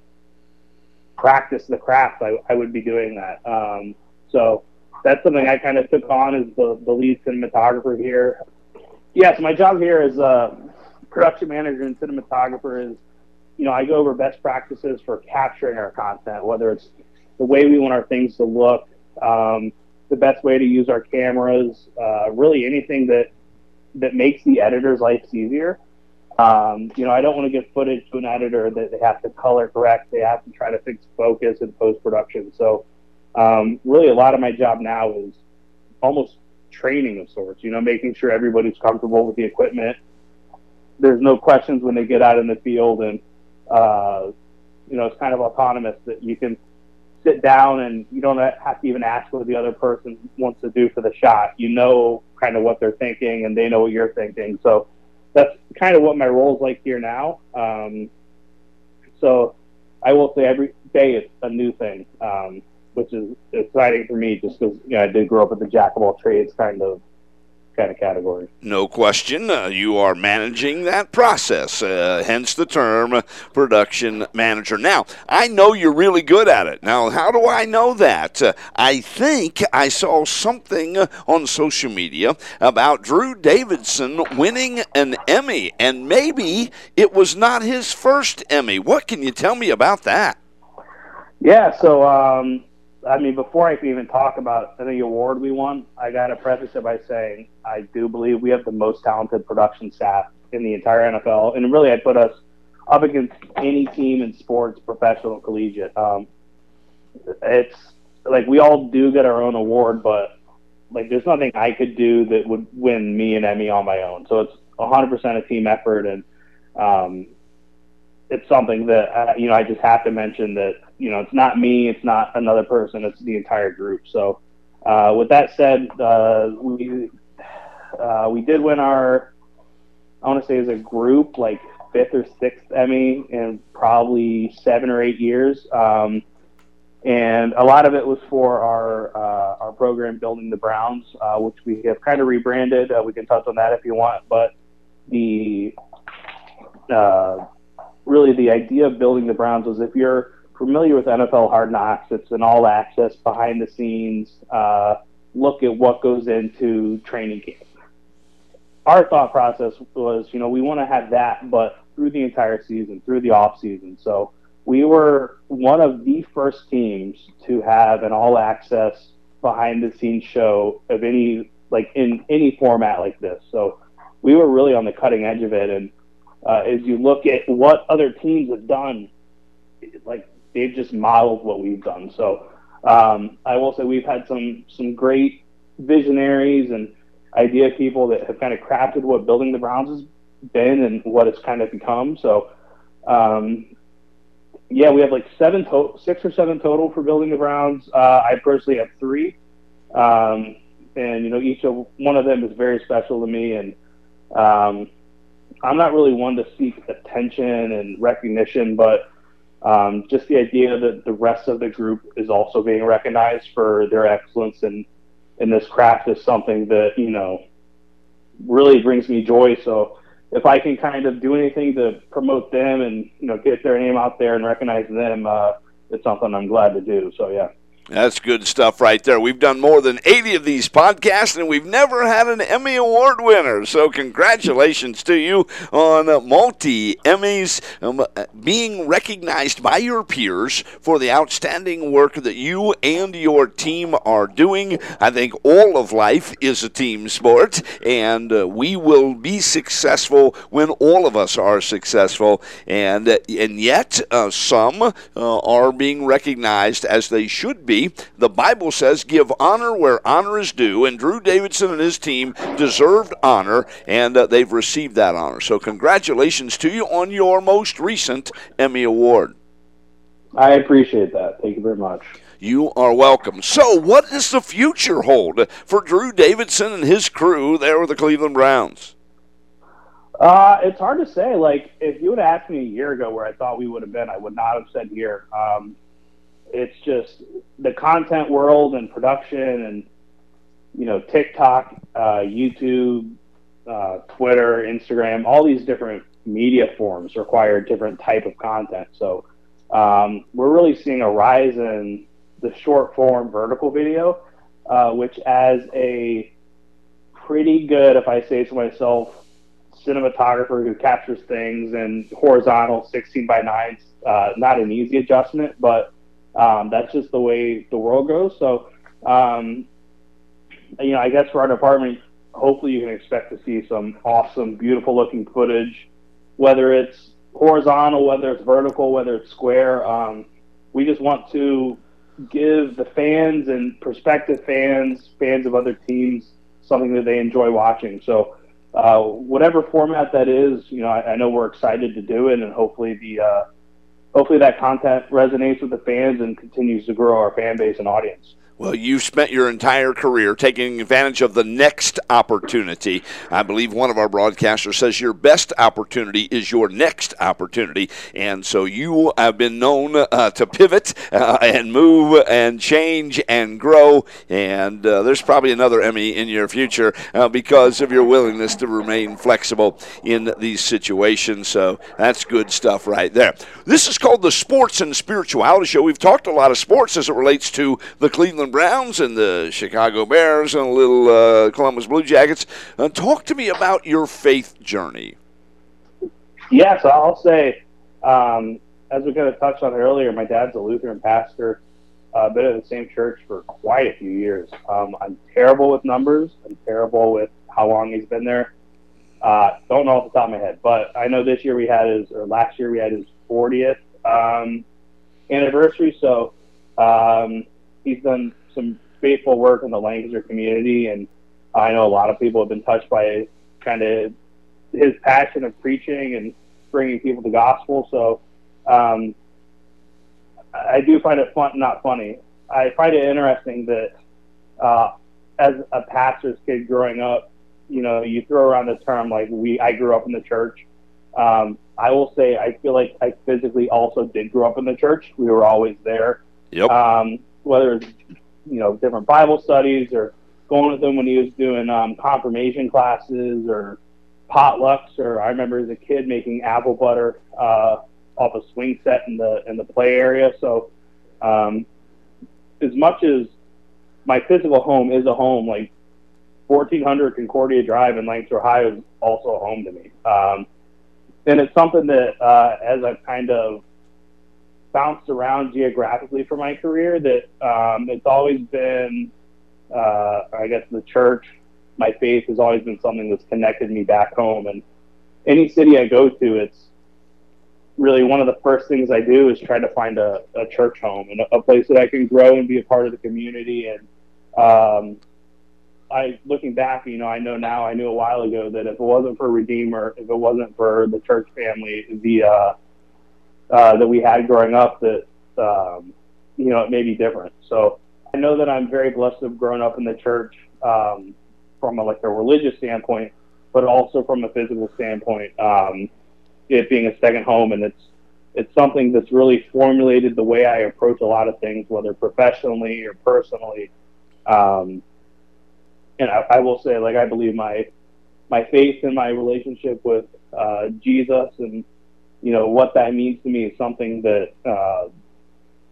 practice the craft, I, I would be doing that. Um, so that's something I kind of took on as the, the lead cinematographer here. Yes, my job here as a production manager and cinematographer is, you know, I go over best practices for capturing our content, whether it's the way we want our things to look, um, the best way to use our cameras, uh, really anything that that makes the editor's life easier. Um, you know, I don't want to give footage to an editor that they have to color correct. They have to try to fix focus in post production. So, um, really, a lot of my job now is almost training of sorts. You know, making sure everybody's comfortable with the equipment. There's no questions when they get out in the field, and uh, you know, it's kind of autonomous that you can sit down and you don't have to even ask what the other person wants to do for the shot. You know, kind of what they're thinking, and they know what you're thinking. So that's kind of what my role is like here now. Um, so I will say every day it's a new thing, um, which is exciting for me just because you know, I did grow up with the jack of all trades kind of kind of category. No question. Uh, you are managing that process, uh, hence the term production manager. Now, I know you're really good at it. Now, how do I know that? Uh, I think I saw something on social media about Drew Davidson winning an Emmy, and maybe it was not his first Emmy. What can you tell me about that? Yeah, so um, I mean, before I can even talk about any award we won, I got to preface it by saying I do believe we have the most talented production staff in the entire NFL, and really, I put us up against any team in sports, professional, collegiate. Um, it's like we all do get our own award, but like there's nothing I could do that would win me an Emmy on my own. So it's 100% a team effort, and um, it's something that uh, you know I just have to mention that you know it's not me, it's not another person, it's the entire group. So uh, with that said, uh, we uh, we did win our I want to say as a group like fifth or sixth Emmy in probably seven or eight years. Um, and a lot of it was for our uh, our program building the Browns, uh, which we have kind of rebranded. we can touch on that if you want, but the really the idea of building the Browns was if you're familiar with NFL Hard Knocks, it's an all access, behind the scenes uh, look at what goes into training camp. Our thought process was, you know, we want to have that, but through the entire season, through the off season. So we were one of the first teams to have an all access behind the scenes show of any like in any format like this. So we were really on the cutting edge of it and uh, as you look at what other teams have done, like they've just modeled what we've done. So um, I will say we've had some some great visionaries and idea people that have kind of crafted what building the Browns has been and what it's kind of become. So um, yeah, we have like seven to- six or seven total for building the Browns. Uh, I personally have three, um, and you know each of one of them is very special to me and. Um, I'm not really one to seek attention and recognition, but um, just the idea that the rest of the group is also being recognized for their excellence in in this craft is something that you know really brings me joy. So if I can kind of do anything to promote them and you know get their name out there and recognize them, uh, it's something I'm glad to do. So yeah. That's good stuff right there. We've done more than 80 of these podcasts, and we've never had an Emmy Award winner. So, congratulations to you on multi Emmys um, being recognized by your peers for the outstanding work that you and your team are doing. I think all of life is a team sport, and uh, we will be successful when all of us are successful. And, uh, and yet, uh, some uh, are being recognized as they should be agree. The Bible says, give honor where honor is due, and Drew Davidson and his team deserved honor, and uh, they've received that honor. So, congratulations to you on your most recent Emmy Award. I appreciate that. Thank you very much. You are welcome. So, what does the future hold for Drew Davidson and his crew there with the Cleveland Browns? Uh, it's hard to say. Like, if you would have asked me a year ago where I thought we would have been, I would not have said here. Um, it's just the content world and production and, you know, TikTok, uh, YouTube, uh, Twitter, Instagram, all these different media forms require different type of content. So um, we're really seeing a rise in the short form vertical video, uh, which as a pretty good, if I say so myself, cinematographer who captures things and horizontal 16 by 9s, uh, not an easy adjustment, but um, that's just the way the world goes. So, um, you know, I guess for our department, hopefully you can expect to see some awesome, beautiful looking footage, whether it's horizontal, whether it's vertical, whether it's square. Um, we just want to give the fans and prospective fans, fans of other teams, something that they enjoy watching. So, uh, whatever format that is, you know, I, I, know we're excited to do it, and hopefully the uh, hopefully that content resonates with the fans and continues to grow our fan base and audience. Well, you've spent your entire career taking advantage of the next opportunity. I believe one of our broadcasters says your best opportunity is your next opportunity. And so you have been known uh, to pivot uh, and move and change and grow. And uh, there's probably another Emmy in your future uh, because of your willingness to remain flexible in these situations. So that's good stuff right there. This is called the Sports and Spirituality Show. We've talked a lot of sports as it relates to the Cleveland Cleveland Browns and the Chicago Bears and the little uh, Columbus Blue Jackets. Uh, talk to me about your faith journey. Yes, I'll say, um, as we kind of touched on earlier, my dad's a Lutheran pastor. Uh, been at the same church for quite a few years. Um, I'm terrible with numbers. I'm terrible with how long he's been there. Uh, don't know off the top of my head, but I know this year we had his, or last year we had his 40th um, anniversary. So um, he's done some faithful work in the Lancaster community, and I know a lot of people have been touched by kind of his passion of preaching and bringing people the gospel. So um, I do find it fun, not funny. I find it interesting that uh, as a pastor's kid growing up, you know, you throw around the term like we. I grew up in the church. Um, I will say I feel like I physically also did grow up in the church. We were always there. Yep. Um, whether it's you know different Bible studies or going with him when he was doing um, confirmation classes or potlucks. Or I remember as a kid making apple butter uh, off a swing set in the in the play area. So um, as much as my physical home is a home, like 1400 Concordia Drive in Lancaster, Ohio is also a home to me. Um, and it's something that uh, as I've kind of bounced around geographically for my career that um, it's always been, uh, I guess, the church. My faith has always been something that's connected me back home. And any city I go to, it's really one of the first things I do is try to find a, a church home and a, a, place that I can grow and be a part of the community. And um, I, looking back, you know, I know now, I knew a while ago that if it wasn't for Redeemer, if it wasn't for the church family, the uh, uh, that we had growing up that um, you know it may be different. So I know that I'm very blessed to have grown up in the church um, from a, like a religious standpoint, but also from a physical standpoint. Um, it being a second home, and it's it's something that's really formulated the way I approach a lot of things, whether professionally or personally. Um, and I, I, will say, like I believe my my faith and my relationship with uh, Jesus and you know what that means to me is something that uh,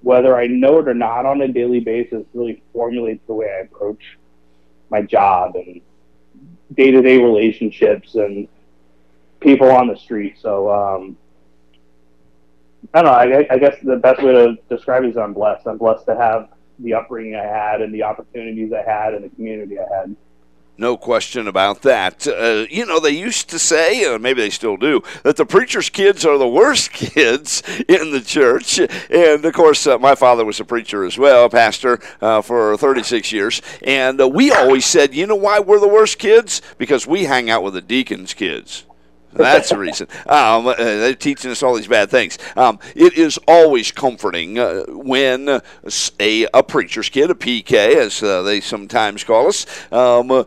whether I know it or not on a daily basis really formulates the way I approach my job and day to day relationships and people on the street. So um, I don't know. I, I, guess the best way to describe it is I'm blessed. I'm blessed to have the upbringing I had and the opportunities I had and the community I had. No question about that. Uh, you know, they used to say, or maybe they still do, that the preacher's kids are the worst kids in the church. And of course, uh, my father was a preacher as well, pastor uh, for 36 years. And uh, we always said, you know why we're the worst kids? Because we hang out with the deacon's kids. That's the reason. Um, uh, they're teaching us all these bad things. Um, it is always comforting uh, when a, a preacher's kid, a PK, as uh, they sometimes call us, um,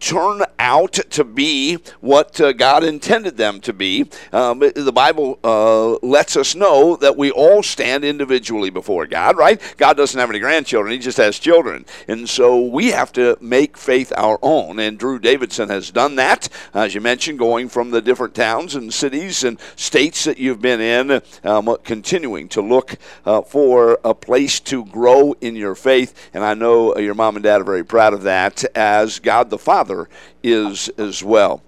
turn out to be what uh, God intended them to be. Um, the Bible uh, lets us know that we all stand individually before God, right? God doesn't have any grandchildren, He just has children. And so we have to make faith our own. And Drew Davidson has done that, as you mentioned, going from the different towns and cities and states that you've been in, um, continuing to look uh, for a place to grow in your faith. And I know your mom and dad are very proud of that as God the Father Father is as well.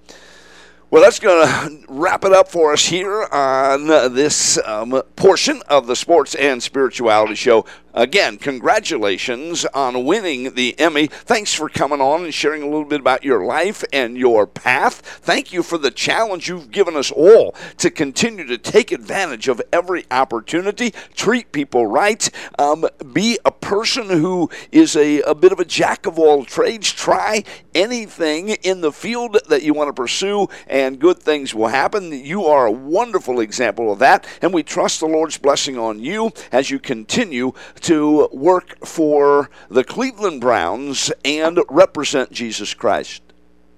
Well, that's going to wrap it up for us here on this um, portion of the Sports and Spirituality Show. Again, congratulations on winning the Emmy. Thanks for coming on and sharing a little bit about your life and your path. Thank you for the challenge you've given us all to continue to take advantage of every opportunity, treat people right, um, be a person who is a, a bit of a jack of all trades. Try anything in the field that you want to pursue, and good things will happen. You are a wonderful example of that, and we trust the Lord's blessing on you as you continue to work for the Cleveland Browns and represent Jesus Christ.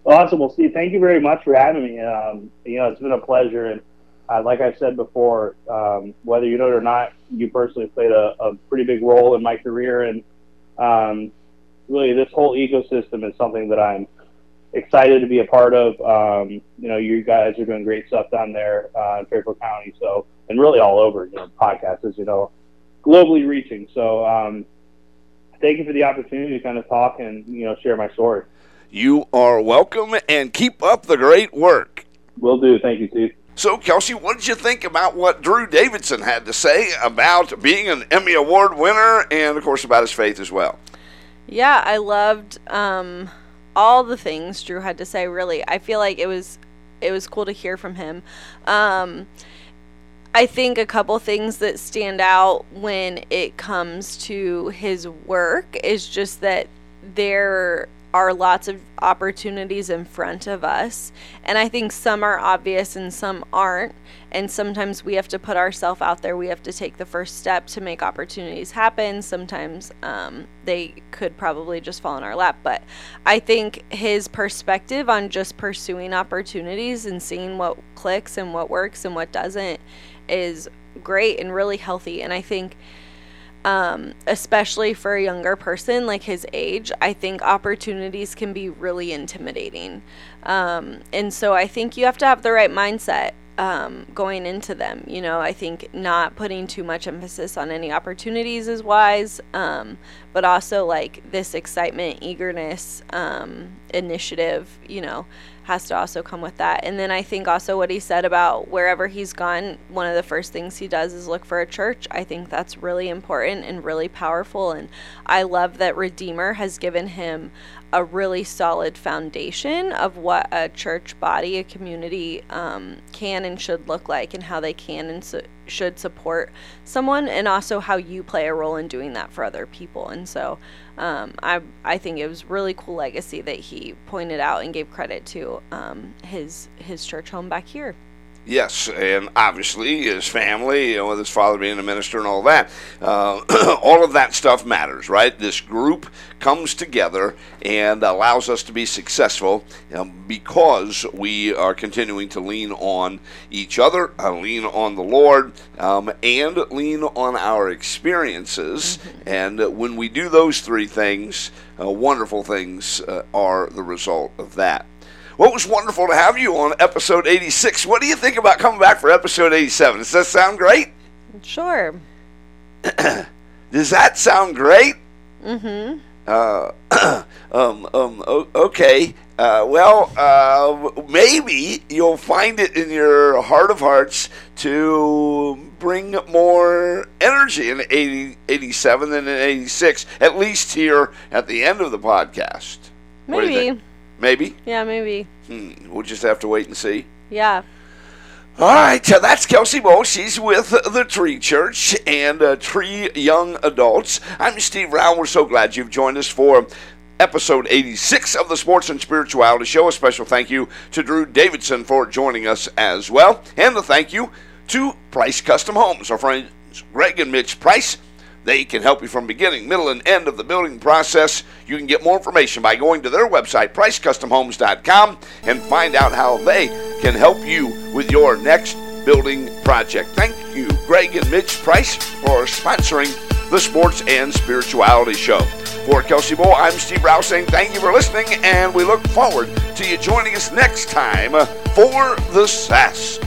Awesome. Well, Steve, thank you very much for having me. Um, you know, it's been a pleasure. And uh, like I said before, um, whether you know it or not, you personally played a, a pretty big role in my career. And um, really, this whole ecosystem is something that I'm excited to be a part of. Um, you know, you guys are doing great stuff down there uh, in Fairfield County. So, and really all over, you know, podcasts, as you know, globally reaching. So um, thank you for the opportunity to kind of talk and you know share my story. You are welcome, and keep up the great work. Will do. Thank you, Steve. So, Kelsey, what did you think about what Drew Davidson had to say about being an Emmy Award winner and, of course, about his faith as well? Yeah, I loved um, all the things Drew had to say. Really, I feel like it was it was cool to hear from him. Um, I think a couple things that stand out when it comes to his work is just that there are lots of opportunities in front of us. And I think some are obvious and some aren't. And sometimes we have to put ourselves out there. We have to take the first step to make opportunities happen. Sometimes um, they could probably just fall in our lap. But I think his perspective on just pursuing opportunities and seeing what clicks and what works and what doesn't is great and really healthy. And I think, um, especially for a younger person like his age, I think opportunities can be really intimidating. Um, and so I think you have to have the right mindset um, going into them. You know, I think not putting too much emphasis on any opportunities is wise, um, but also like this excitement, eagerness, um, initiative, you know, has to also come with that. And then I think also what he said about wherever he's gone, one of the first things he does is look for a church. I think that's really important and really powerful. And I love that Redeemer has given him a really solid foundation of what a church body, a community um, can and should look like, and how they can and su- should support someone, and also how you play a role in doing that for other people. And so um, I, I think it was really cool legacy that he pointed out and gave credit to um, his, his church home back here. Yes, and obviously his family, you know, with his father being a minister and all that, uh, all of that stuff matters, right? This group comes together and allows us to be successful um, because we are continuing to lean on each other, uh, lean on the Lord, um, and lean on our experiences. Mm-hmm. And when we do those three things, uh, wonderful things uh, are the result of that. Well, it was wonderful to have you on episode 86. What do you think about coming back for episode 87? Does that sound great? Sure. Does that sound great? Mm-hmm. Uh, um, um, okay. Uh, well, uh, maybe you'll find it in your heart of hearts to bring more energy in 80, 87 than in 86, at least here at the end of the podcast. Maybe. Maybe. Yeah, maybe. Hmm. We'll just have to wait and see. Yeah. All right, so that's Kelsey Moe. She's with the Tree Church and uh, Tree Young Adults. I'm Steve Rao. We're so glad you've joined us for episode 86 of the Sports and Spirituality Show. A special thank you to Drew Davidson for joining us as well. And a thank you to Price Custom Homes. Our friends Greg and Mitch Price they can help you from beginning, middle, and end of the building process. You can get more information by going to their website, pricecustomhomes.com, and find out how they can help you with your next building project. Thank you, Greg and Mitch Price, for sponsoring the Sports and Spirituality Show. For Kelsey Moe, I'm Steve Rouse saying thank you for listening, and we look forward to you joining us next time for the SAS.